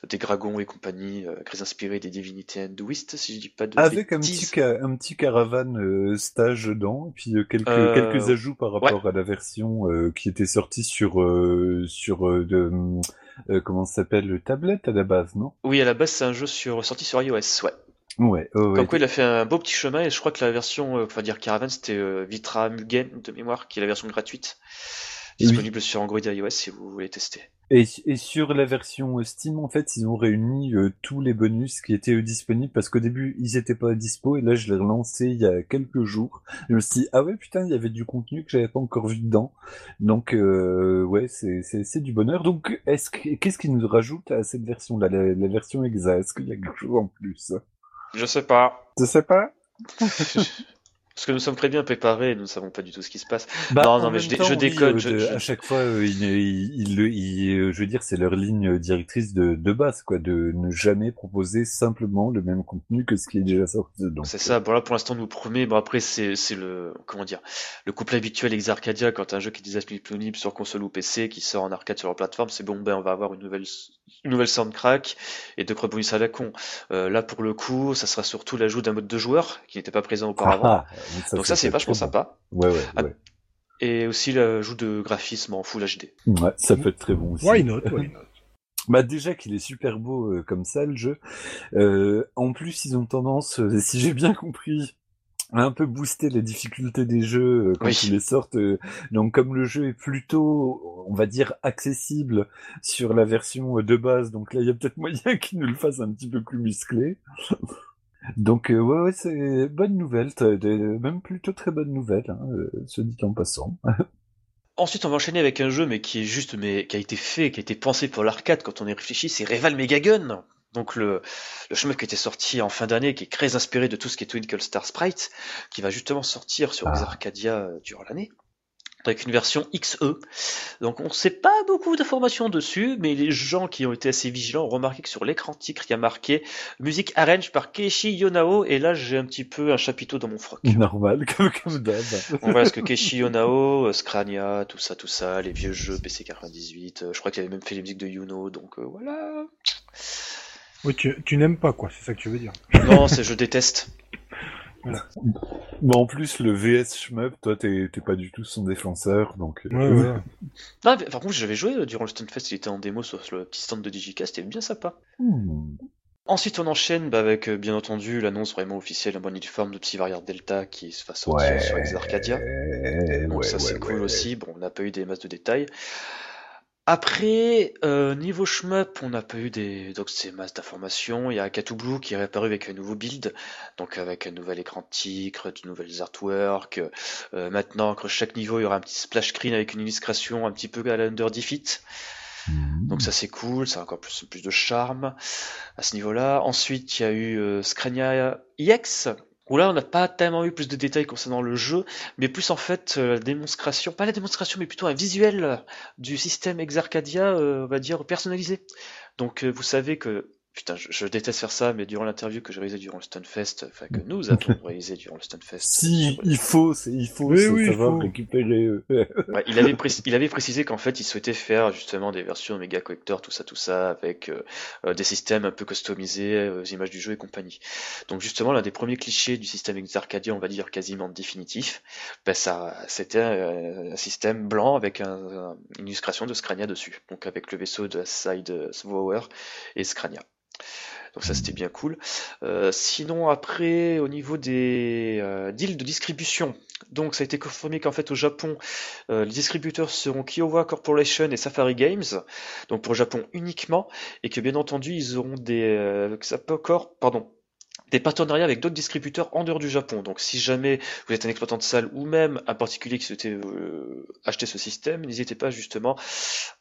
des dragons et compagnie, euh, très inspiré des Divinity Hinduistes, si je dis pas de Avec un petit, ca- un petit caravane stage dedans, et puis quelques, quelques ajouts par rapport à la version qui était sortie sur, euh, sur euh, de, comment ça s'appelle, le tablette à la base, non? Oui, à la base c'est un jeu sur sorti sur iOS, ouais. Ouais, oh, ouais. Comme quoi il a fait un beau petit chemin et je crois que la version, euh, enfin dire Caravan, c'était euh, Vitra Mugen de mémoire, qui est la version gratuite, Oui. disponible sur Android et iOS si vous voulez tester. Et, et sur la version euh, Steam, en fait, ils ont réuni euh, tous les bonus qui étaient euh, disponibles parce qu'au début, ils étaient pas dispo et là, je l'ai relancé il y a quelques jours. Je me suis dit, ah ouais, putain, il y avait du contenu que j'avais pas encore vu dedans. Donc, euh, ouais, c'est, du bonheur. Donc, est-ce que, qu'est-ce qu'ils nous rajoutent à cette version-là, la, la version exa? Est-ce qu'il y a quelque chose en plus? Je sais pas. Je sais pas. Parce que nous sommes très bien préparés et nous ne savons pas du tout ce qui se passe. Bah, non, non, mais je, temps, je oui, déconne. euh, je- de- je- À chaque fois, euh, il, il, il, le- il- euh, je veux dire, c'est leur ligne directrice de, de base, quoi, de ne jamais proposer simplement le même contenu que ce qui est déjà sorti. Donc, C'est ça. Bon là, pour l'instant, nous promet. Bon après, c'est c'est le comment dire, le couple habituel Exarcadia quand un jeu qui est disponible sur console ou PC, qui sort en arcade sur leur plateforme, c'est bon. Ben on va avoir une nouvelle une nouvelle soundtrack et deux bonus à la con. Euh, là, pour le coup, ça sera surtout l'ajout d'un mode de joueur qui n'était pas présent auparavant. Ah, Donc ça, c'est vachement bon. sympa. Ouais, ouais, Ah, ouais. Et aussi l'ajout de graphisme en Full HD. Ouais, ça peut être très bon aussi. Why not, why not? Bah déjà qu'il est super beau euh, comme ça le jeu. Euh, en plus ils ont tendance, euh, si j'ai bien compris, à un peu booster les difficultés des jeux euh, quand Oui. ils les sortent. euh, donc comme le jeu est plutôt, on va dire, accessible sur la version euh, de base, donc là il y a peut-être moyen qu'ils nous le fassent un petit peu plus musclé. Donc euh, ouais, ouais c'est bonne nouvelle, même plutôt très bonne nouvelle, hein, euh, se dit en passant. Ensuite, on va enchaîner avec un jeu, mais qui est juste, mais qui a été fait, qui a été pensé pour l'arcade quand on y réfléchit, c'est Reval Megagun. Donc le, le chemin qui était sorti en fin d'année, qui est très inspiré de tout ce qui est Twinkle Star Sprite, qui va justement sortir sur les Ah. Arcadia euh, durant l'année, avec une version XE. Donc on sait pas beaucoup d'informations dessus, mais les gens qui ont été assez vigilants ont remarqué que sur l'écran titre, il y a marqué musique arrange par Keishi Yonao, et là j'ai un petit peu un chapiteau dans mon froc. Normal, comme, comme d'hab. Donc voilà, parce que Keishi Yonao, euh, Scrania, tout ça, tout ça, les vieux jeux PC 98, euh, je crois qu'il avait même fait les musiques de Yuno, donc euh, voilà. Oui, tu, tu n'aimes pas, quoi, c'est ça que tu veux dire. Non, c'est je déteste. Bon, en plus, le VS Shmup, toi, t'es pas du tout son défenseur, donc... euh, Ouais, ouais. Non, mais par contre, j'avais joué euh, durant le Stunfest, il était en démo sur le petit stand de Digicast, c'était bien sympa. hmm. Ensuite, on enchaîne bah, avec, euh, bien entendu, l'annonce vraiment officielle en bonne uniforme de Psyvariard Delta qui se va sortir sur Exarcadia. Ouais, Donc ouais, ça c'est ouais, cool ouais. aussi. Bon, on n'a pas eu des masses de détails. Après, euh, niveau shmup, on n'a pas eu des donc ces masses d'informations. Il y a Akatu Blue qui est réapparu avec un nouveau build, donc avec un nouvel écran de tigre, de nouvelles artworks. Euh, maintenant, chaque niveau, il y aura un petit splash screen avec une illustration un petit peu à la Under Defeat. Hmm. Donc ça c'est cool, ça a encore plus, plus de charme à ce niveau-là. Ensuite, il y a eu euh, Scrania EX, où là on n'a pas tellement eu plus de détails concernant le jeu, mais plus en fait euh, la démonstration, pas la démonstration, mais plutôt un visuel du système Exarcadia, euh, on va dire personnalisé. Donc euh, vous savez que Putain, je, je déteste faire ça, mais durant l'interview que j'ai réalisée durant le Stunfest, enfin que nous avons réalisé durant le Stunfest, Si, sur- il faut, c'est il faut Oui, il faut. récupérer. euh, Ouais, il, avait précis- il avait précisé qu'en fait, il souhaitait faire justement des versions méga collector, tout ça, tout ça, avec euh, euh, des systèmes un peu customisés euh, aux images du jeu et compagnie. Donc justement, l'un des premiers clichés du système Exarcadia, on va dire quasiment définitif, ben ça, c'était un système blanc avec un- un- une illustration de Scrania dessus, donc avec le vaisseau de Side Svower et Scrania. Donc ça c'était bien cool. Euh, sinon après au niveau des euh, deals de distribution, donc ça a été confirmé qu'en fait au Japon euh, les distributeurs seront Kiowa Corporation et Safari Games, donc pour le Japon uniquement, et que bien entendu ils auront des euh, pardon, des partenariats avec d'autres distributeurs en dehors du Japon. Donc si jamais vous êtes un exploitant de salle ou même un particulier qui souhaitait euh, acheter ce système, n'hésitez pas justement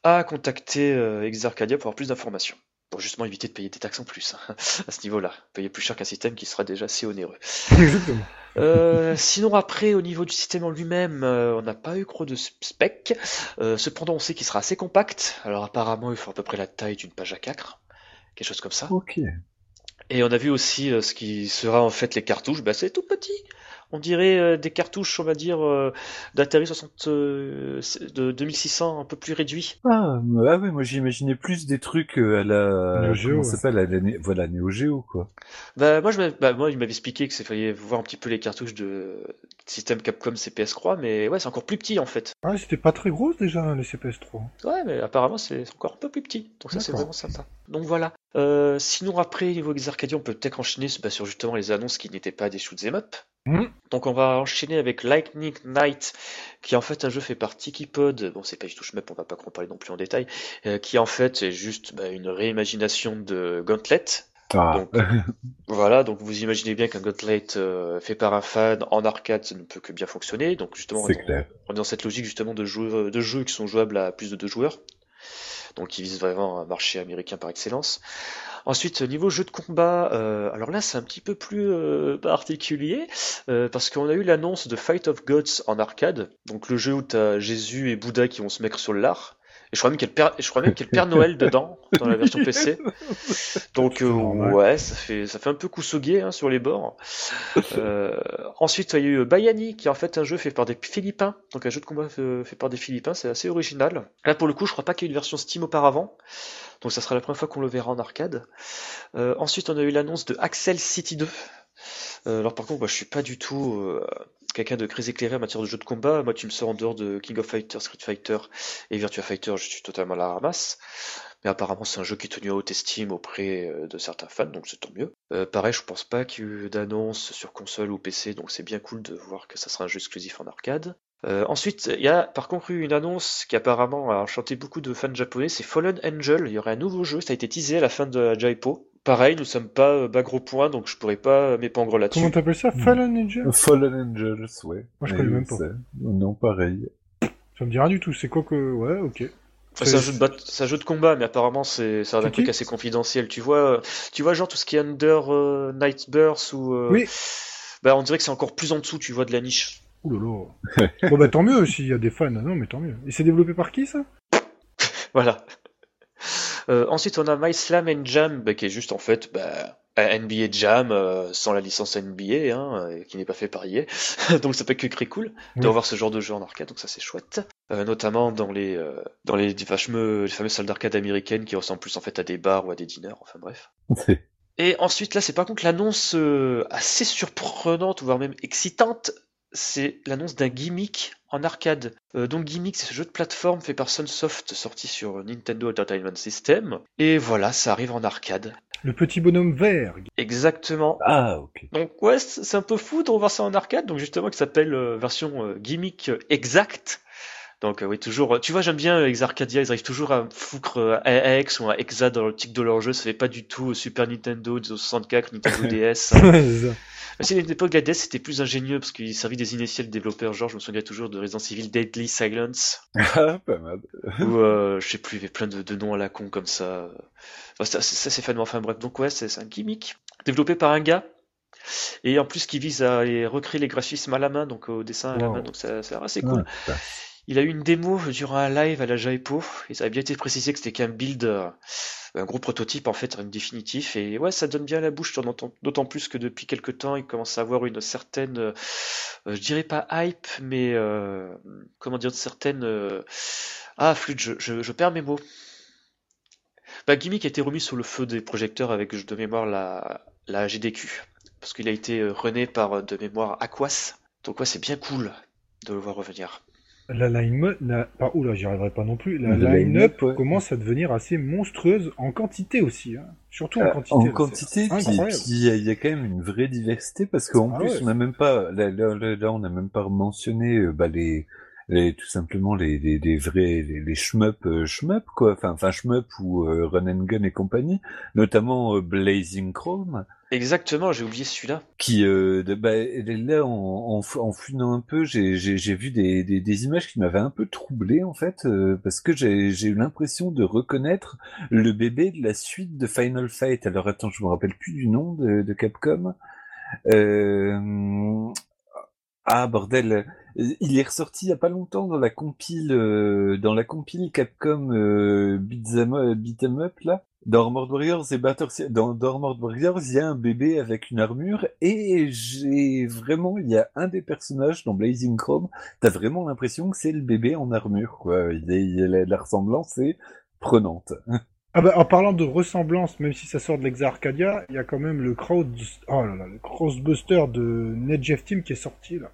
à contacter euh, Exarcadia pour avoir plus d'informations. Pour justement éviter de payer des taxes en plus hein, à ce niveau-là. Payer plus cher qu'un système qui sera déjà assez onéreux. Exactement. Euh, sinon après au niveau du système en lui-même, euh, on n'a pas eu trop de spec. Euh, cependant on sait qu'il sera assez compact. Alors apparemment il faut à peu près la taille d'une page à 4 quelque chose comme ça. Ok. Et on a vu aussi ce qui sera en fait les cartouches, bah c'est tout petit. On dirait euh, des cartouches, on va dire, euh, d'Atari 60 euh, de 2600 un peu plus réduits. Ah, ah ouais, moi j'imaginais plus des trucs euh, à la... Neo ouais. s'appelle à la... Voilà, Neo Geo, quoi. Bah moi je bah, moi il m'avait expliqué que c'est fallait voir un petit peu les cartouches de système Capcom CPS Croix, mais ouais c'est encore plus petit en fait. Ah, c'était pas très gros déjà, les CPS3. Ouais, mais apparemment c'est encore un peu plus petit, donc ça c'est vraiment sympa. Donc voilà. Euh, sinon après niveau Exarcadia, on peut peut-être enchaîner bah, sur justement les annonces qui n'étaient pas des shoot'em up. Mhm. Donc on va enchaîner avec Lightning Knight, qui est en fait un jeu fait par Tikipod. Bon c'est pas du tout shmup, on va pas en parler non plus en détail. euh, qui en fait est juste bah, une réimagination de Gauntlet. Ah, Donc, Voilà, donc vous imaginez bien qu'un Gauntlet euh, fait par un fan en arcade, ça ne peut que bien fonctionner. Donc justement, on est dans- clair. on est dans cette logique justement de jeux, de jeux qui sont jouables à plus de deux joueurs. Donc il vise vraiment un marché américain par excellence. Ensuite, niveau jeu de combat, euh, alors là c'est un petit peu plus euh, particulier euh, parce qu'on a eu l'annonce de Fight of Gods en arcade, donc le jeu où t'as Jésus et Bouddha qui vont se mettre sur. Et je crois même qu'il y a le Père, Noël dedans dans la version PC. Donc euh, ouais, ça fait ça fait un peu Kusoge hein, sur les bords. Euh, ensuite, il y a eu Bayani qui est en fait un jeu fait par des Philippins, donc un jeu de combat euh, fait par des Philippins, c'est assez original. Là pour le coup, je crois pas qu'il y ait une version Steam auparavant. Donc ça sera la première fois qu'on le verra en arcade. Euh, ensuite, on a eu l'annonce de Axel City 2. Euh, alors par contre, moi je suis pas du tout euh, quelqu'un de très éclairé en matière de jeu de combat. Moi tu me sors en dehors de King of Fighters, Street Fighter et Virtua Fighter, je suis totalement à la ramasse. Mais apparemment c'est un jeu qui est tenu à haute estime auprès euh, de certains fans, donc c'est tant mieux. Euh, pareil, je pense pas qu'il y ait eu d'annonce sur console ou PC, donc c'est bien cool de voir que ça sera un jeu exclusif en arcade. Euh, ensuite, il y a par contre eu une annonce qui apparemment a enchanté beaucoup de fans japonais, c'est Fallen Angel. Il y aurait un nouveau jeu, ça a été teasé à la fin de Jaipo. Pareil, nous sommes pas euh, bas gros point, donc je pourrais pas m'épangre là-dessus. Comment t'appelles ça? Fallen Angel Fallen Angels, ouais. Moi, je connais même pas. Non, pareil. Ça me dit rien du tout. C'est quoi que. Ouais, ok. C'est un jeu de bat- c'est un jeu de combat, mais apparemment c'est un truc assez confidentiel. Tu vois, euh, tu vois genre tout ce qui est Under euh, Nightburst ou euh, Oui. bah on dirait que c'est encore plus en dessous, tu vois, de la niche. Ouh là là. bon bah tant mieux s'il y a des fans. Non mais tant mieux. Et c'est développé par qui ça? Voilà. Euh, ensuite, on a My Slam and Jam, bah, qui est juste en fait bah, un NBA Jam euh, sans la licence NBA, hein, euh, qui n'est pas fait par EA. donc ça peut que très cool de Oui. revoir ce genre de jeu en arcade, donc ça c'est chouette. Euh, notamment dans les euh, dans les, les fameux, les fameuses salles d'arcade américaines qui ressemblent plus en fait à des bars ou à des diners, enfin bref. Et ensuite, là, c'est par contre l'annonce euh, assez surprenante, voire même excitante. C'est l'annonce d'un gimmick en arcade. Euh, donc, gimmick, c'est ce jeu de plateforme fait par Sunsoft, sorti sur Nintendo Entertainment System. Et voilà, ça arrive en arcade. Le petit bonhomme vert. Exactement. Ah, ok. Donc, ouais, c'est un peu fou de revoir ça en arcade. Donc, justement, qui s'appelle euh, version euh, gimmick euh, exact. Donc, euh, oui, toujours. euh, Tu vois, j'aime bien euh, Exarcadia, ils arrivent toujours à foutre euh, un X ou un Exa dans le tic de leur jeu. Ça fait pas du tout euh, Super Nintendo, 64, Nintendo DS. hein. C'est ça. L'époque de la DS, c'était plus ingénieux parce qu'il servait des initiales développeurs. Genre, je me souviens toujours de Resident Evil Deadly Silence. Ah, pas mal. ou euh, je sais plus, il y avait plein de, de noms à la con comme ça. Enfin, ça, ça, c'est fan, enfin bref. Donc ouais, c'est un gimmick développé par un gars. Et en plus qui vise à recréer les graphismes à la main, donc au dessin à la main, donc ça, c'est assez cool. Ah. Il a eu une démo durant un live à la Jaipo, et ça a bien été précisé que c'était qu'un build, euh, un gros prototype en fait, un définitif, et ouais, ça donne bien la bouche, d'autant plus que depuis quelques temps, il commence à avoir une certaine, euh, je dirais pas hype, mais euh, comment dire, une certaine... euh, Ah, flûte, je, perds mes mots. Bah, Gimmick a été remis sous le feu des projecteurs avec, de mémoire, la, la GDQ, parce qu'il a été rené par, de mémoire, Aquas, donc ouais, c'est bien cool de le voir revenir. La line la... ah, oula, j'y arriverai pas non plus. La line-up line-up, ouais. commence à devenir assez monstrueuse en quantité aussi. Hein. Surtout en Euh, quantité. en là, quantité, puis il y, a- il y a quand même une vraie diversité parce qu'en Ah plus ouais. on n'a même pas là, là, là, là, on n'a même pas mentionné euh, bah, les, les tout simplement les, les, les vrais les, les shmup euh, shmup quoi enfin enfin shmup ou euh, run and gun et compagnie notamment euh, Blazing Chrome Exactement, j'ai oublié celui-là. qui euh, bah, là en, en, fouinant un peu j'ai vu des, images qui m'avaient un peu troublé en fait euh, parce que j'ai eu l'impression de reconnaître le bébé de la suite de Final Fight. Alors attends je me rappelle plus du nom de, Capcom. Euh... ah bordel. Il est ressorti il y a pas longtemps dans la compile dans la compile Capcom euh, Beat'em Up là dans Armored Warriors et Battle dans, dans Armored Warriors, il y a un bébé avec une armure et j'ai vraiment, il y a un des personnages dans Blazing Chrome, t'as vraiment l'impression que c'est le bébé en armure, quoi. Il est, il est- la ressemblance est prenante. Ah bah, en parlant de ressemblance, même si ça sort de l'Exa Arcadia, il y a quand même le crowd, oh là là, le crossbuster de NetJeff Team qui est sorti là.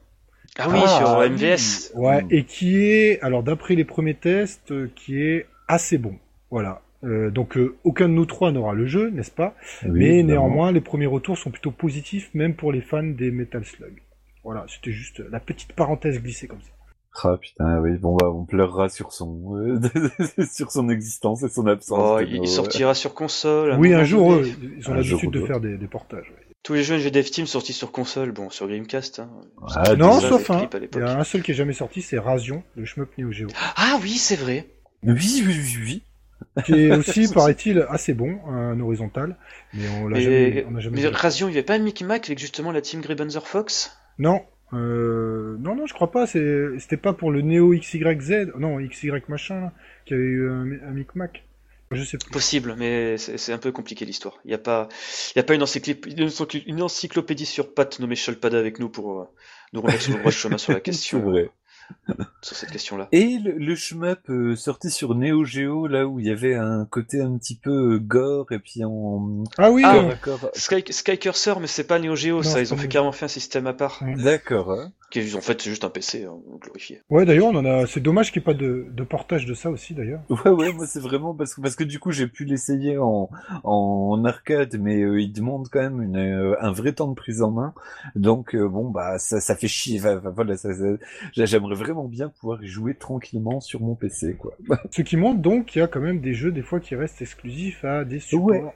Ah oui, Ah, sur oui. MVS. Ouais, et qui est, alors d'après les premiers tests, euh, qui est assez bon. Voilà. Euh, donc euh, aucun de nous trois n'aura le jeu, n'est-ce pas? Oui, Mais évidemment. néanmoins, les premiers retours sont plutôt positifs, même pour les fans des Metal Slug. Voilà, c'était juste la petite parenthèse glissée comme ça. Ah putain, oui, bon bah on pleurera sur son, euh, sur son existence et son absence. Oh, de il, nos- sortira sur console. oui, un jour, eux, ils ont l'habitude de faire des, des portages. ouais. Tous les jeux NGDev Team sortis sur console, bon, sur Gamecast. Hein. Ah, non, sauf un. Il y a un seul qui est jamais sorti, c'est Rasion, le shmup Neo Geo. Ah oui, c'est vrai. Oui, oui, oui, oui. Qui est aussi, paraît-il, assez bon, un horizontal. Mais on l'a jamais, Mais, on a jamais mais. Razion, il n'y avait pas un Mickey Mac avec justement la team Greybanzer Fox? Non, euh, non, non, je crois pas. C'était pas pour le Neo XYZ, non XY machin, là, qui avait eu un, un Micmac. Je sais plus. Possible, mais c'est un peu compliqué l'histoire. Il n'y a pas, y a pas une, encyclopédie, une encycl- une encyclopédie sur pattes nommée Sholpada avec nous pour euh, nous remettre sur le droit chemin sur la C'est question, vrai. sur cette question-là. Et le, le shmup euh, sorti sur Neo Geo, là où il y avait un côté un petit peu euh, gore et puis en... Ah oui, Ah, euh. Sky, Sky Cursor, mais c'est pas Neo Geo, Non, ça. Ils ont fait carrément fait un système à part. D'accord. hein. Qui est, en fait, c'est juste un PC hein, glorifié. ouais, d'ailleurs, on en a. C'est dommage qu'il n'y ait pas de, de portage de ça aussi, d'ailleurs. Ouais, ouais, moi c'est vraiment parce que parce que du coup j'ai pu l'essayer en, en arcade, mais euh, il demande quand même une, euh, un vrai temps de prise en main. Donc euh, bon bah ça, ça fait chier. Enfin, voilà, ça, ça- j'aimerais vraiment bien pouvoir y jouer tranquillement sur mon PC quoi. Ce qui montre donc qu'il y a quand même des jeux des fois qui restent exclusifs à des supports. Ouais.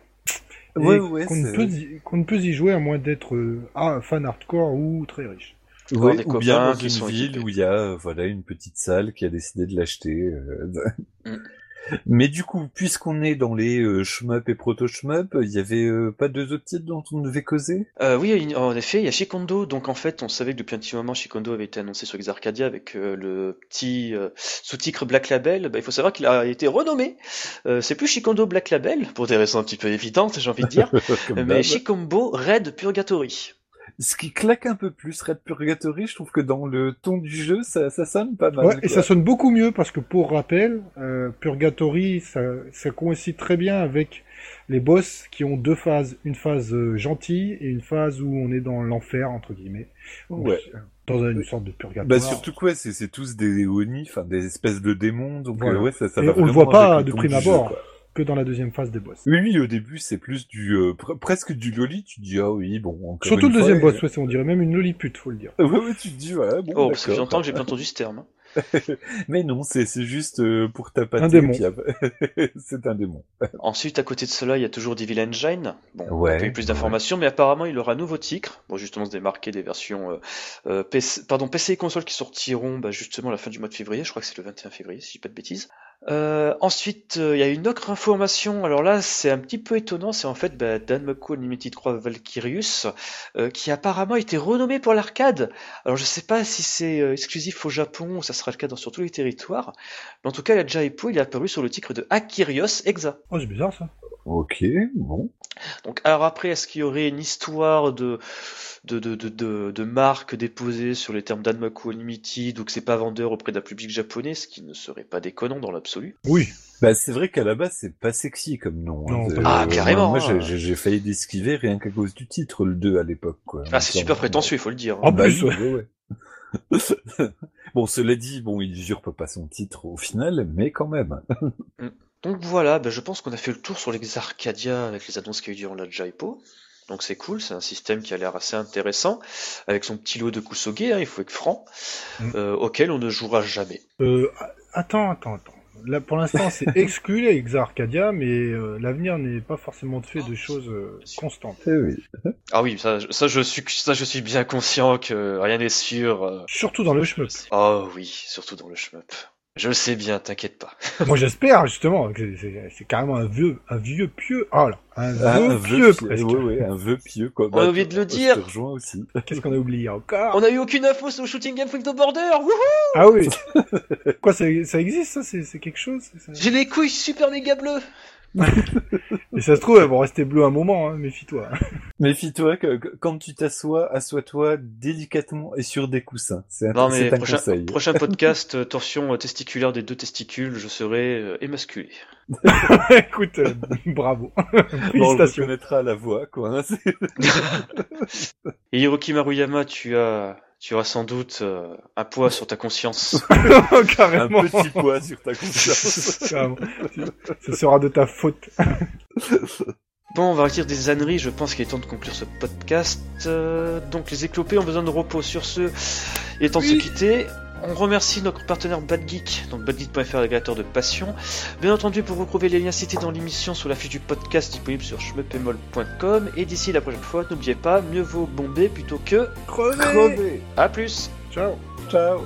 Ouais, ouais, qu'on ne c'est- peut y- qu'on ne peut y jouer à moins d'être euh, ah, fan hardcore ou très riche. Des ou bien dans qui une sont ville équipés. où il y a euh, voilà une petite salle qui a décidé de l'acheter. euh, Mm. Mais du coup, puisqu'on est dans les euh, shmup et proto shmup, il y avait euh, pas deux autres titres dont on devait causer? Euh, oui, en effet, il y a Shikondo. Donc en fait, on savait que depuis un petit moment, Shikondo avait été annoncé sur Exarcadia avec euh, le petit euh, sous-titre Black Label. Bah, il faut savoir qu'il a été renommé. Euh, c'est plus Shikondo Black Label, pour des raisons un petit peu évidentes, j'ai envie de dire, mais d'hab. Shikombo Red Purgatory. Ce qui claque un peu plus, Red Purgatory, je trouve que dans le ton du jeu, ça, ça sonne pas mal. Ouais, et ça sonne beaucoup mieux parce que pour rappel, euh, Purgatory, ça, ça coïncide très bien avec les boss qui ont deux phases, une phase euh, gentille et une phase où on est dans l'enfer entre guillemets, Donc, Ouais. dans une sorte de purgatoire. Bah surtout quoi, c'est c'est tous des oni, enfin des espèces de démons, donc Voilà. euh, ouais, ça, ça Et va on le voit pas de prime jeu, abord. Que dans la deuxième phase des boss. Oui, oui, au début, c'est plus du euh, pre- presque du loli. Tu dis ah oui, bon. Encore Surtout une le deuxième fois, boss, ouais, c'est- on dirait même une lollipute, faut le dire. Ouais, ouais, tu te dis ouais, bon. Oh, ça fait d'accord. longtemps que j'ai pas entendu ce terme. hein. Mais non, c'est juste euh, pour tapater. Un démon. c'est un démon. Ensuite, à côté de cela, il y a toujours Devil Engine. Bon, on Ouais, n'a pas eu plus ouais. d'informations, mais apparemment, il aura un nouveau titre. Bon, justement, se démarquer des versions euh, euh, PC, pardon, PC et consoles qui sortiront bah, justement à la fin du mois de février. Je crois que c'est le 21 février, si je dis pas de bêtises. Euh, ensuite, euh, il y a une autre information. Alors là, c'est un petit peu étonnant. C'est en fait bah, Dan McCall Limited 3 Valkyrius, euh, qui apparemment a été renommé pour l'arcade. Alors je sais pas si c'est euh, exclusif au Japon ou ça sera le cas dans sur tous les territoires. Mais en tout cas, la Jaipo, il est apparu sur le titre de Akirios Exa. Oh, c'est bizarre ça. Ok, bon. Donc, alors après, est-ce qu'il y aurait une histoire de, de, de, de, de, de marque déposée sur les termes d'Anmaku Unlimited ou que c'est pas vendeur auprès d'un public japonais, ce qui ne serait pas déconnant dans l'absolu? Oui. Bah c'est vrai qu'à la base c'est pas sexy comme nom. Non, hein. pas Ah, carrément, Moi, hein. j'ai- j'ai j'ai failli d'esquiver rien qu'à cause du titre, le 2 à l'époque. quoi. Ah, c'est super prétentieux, il faut le dire. hein. En Bah plus, oui, ouais, ouais. bon, cela dit, bon, il usurpe pas son titre au final, mais quand même. Donc voilà, ben, je pense qu'on a fait le tour sur l'Exarcadia avec les annonces qu'il y a eu durant la Jaipo. Donc c'est cool, c'est un système qui a l'air assez intéressant, avec son petit lot de Kusoge, hein, il faut être franc, Mm. euh, auquel on ne jouera jamais. Euh, attends, attends, attends. Là, pour l'instant, c'est exclu les Exa Arcadia, mais euh, l'avenir n'est pas forcément fait de choses euh, constantes. Eh oui. Ah oui, ça, je- ça, je suis, ça je suis bien conscient que rien n'est sûr. euh. Surtout dans le shmup. Oh oui, surtout dans le shmup. Je le sais bien, t'inquiète pas. Moi, j'espère justement que c'est c'est carrément un vieux, un vieux pieux. Ah là, un vieux un vœu pieux presque. ouais, un vœu pieux, quoi. On a oublié de le dire. aussi. Qu'est-ce qu'on a oublié encore? On a eu aucune info sur le Shooting Game with the Border wouhou Ah oui. Quoi, ça, ça existe ça? C'est c'est quelque chose? J'ai les couilles super méga bleues Et ça se trouve, elles vont rester bleues un moment. Hein, Méfie-toi. Méfie-toi que, que- quand tu t'assois, assois-toi délicatement et sur des coussins. C'est un, Non mais un prochain, conseil. prochain podcast, euh, torsion testiculaire des deux testicules, je serai euh, émasculé. Écoute, euh, bravo. Bon, on à la voix, quoi. hein, Et Hiroki Maruyama, tu as, tu auras sans doute euh, un poids sur ta conscience. un Carrément. petit poids sur ta conscience. Carrément. Ce sera de ta faute. Bon, on va retirer des âneries, je pense qu'il est temps de conclure ce podcast. Euh, donc les éclopés ont besoin de repos. Sur ce, il est temps de se quitter. On remercie notre partenaire Bad Geek, donc badgeek.fr, l'agrégateur de passion. Bien entendu, pour retrouver les liens cités dans l'émission sur la fiche du podcast disponible sur schmeppemol.com. Et d'ici la prochaine fois, n'oubliez pas, mieux vaut bomber plutôt que... Crevez. Crevez. À plus Ciao. Ciao.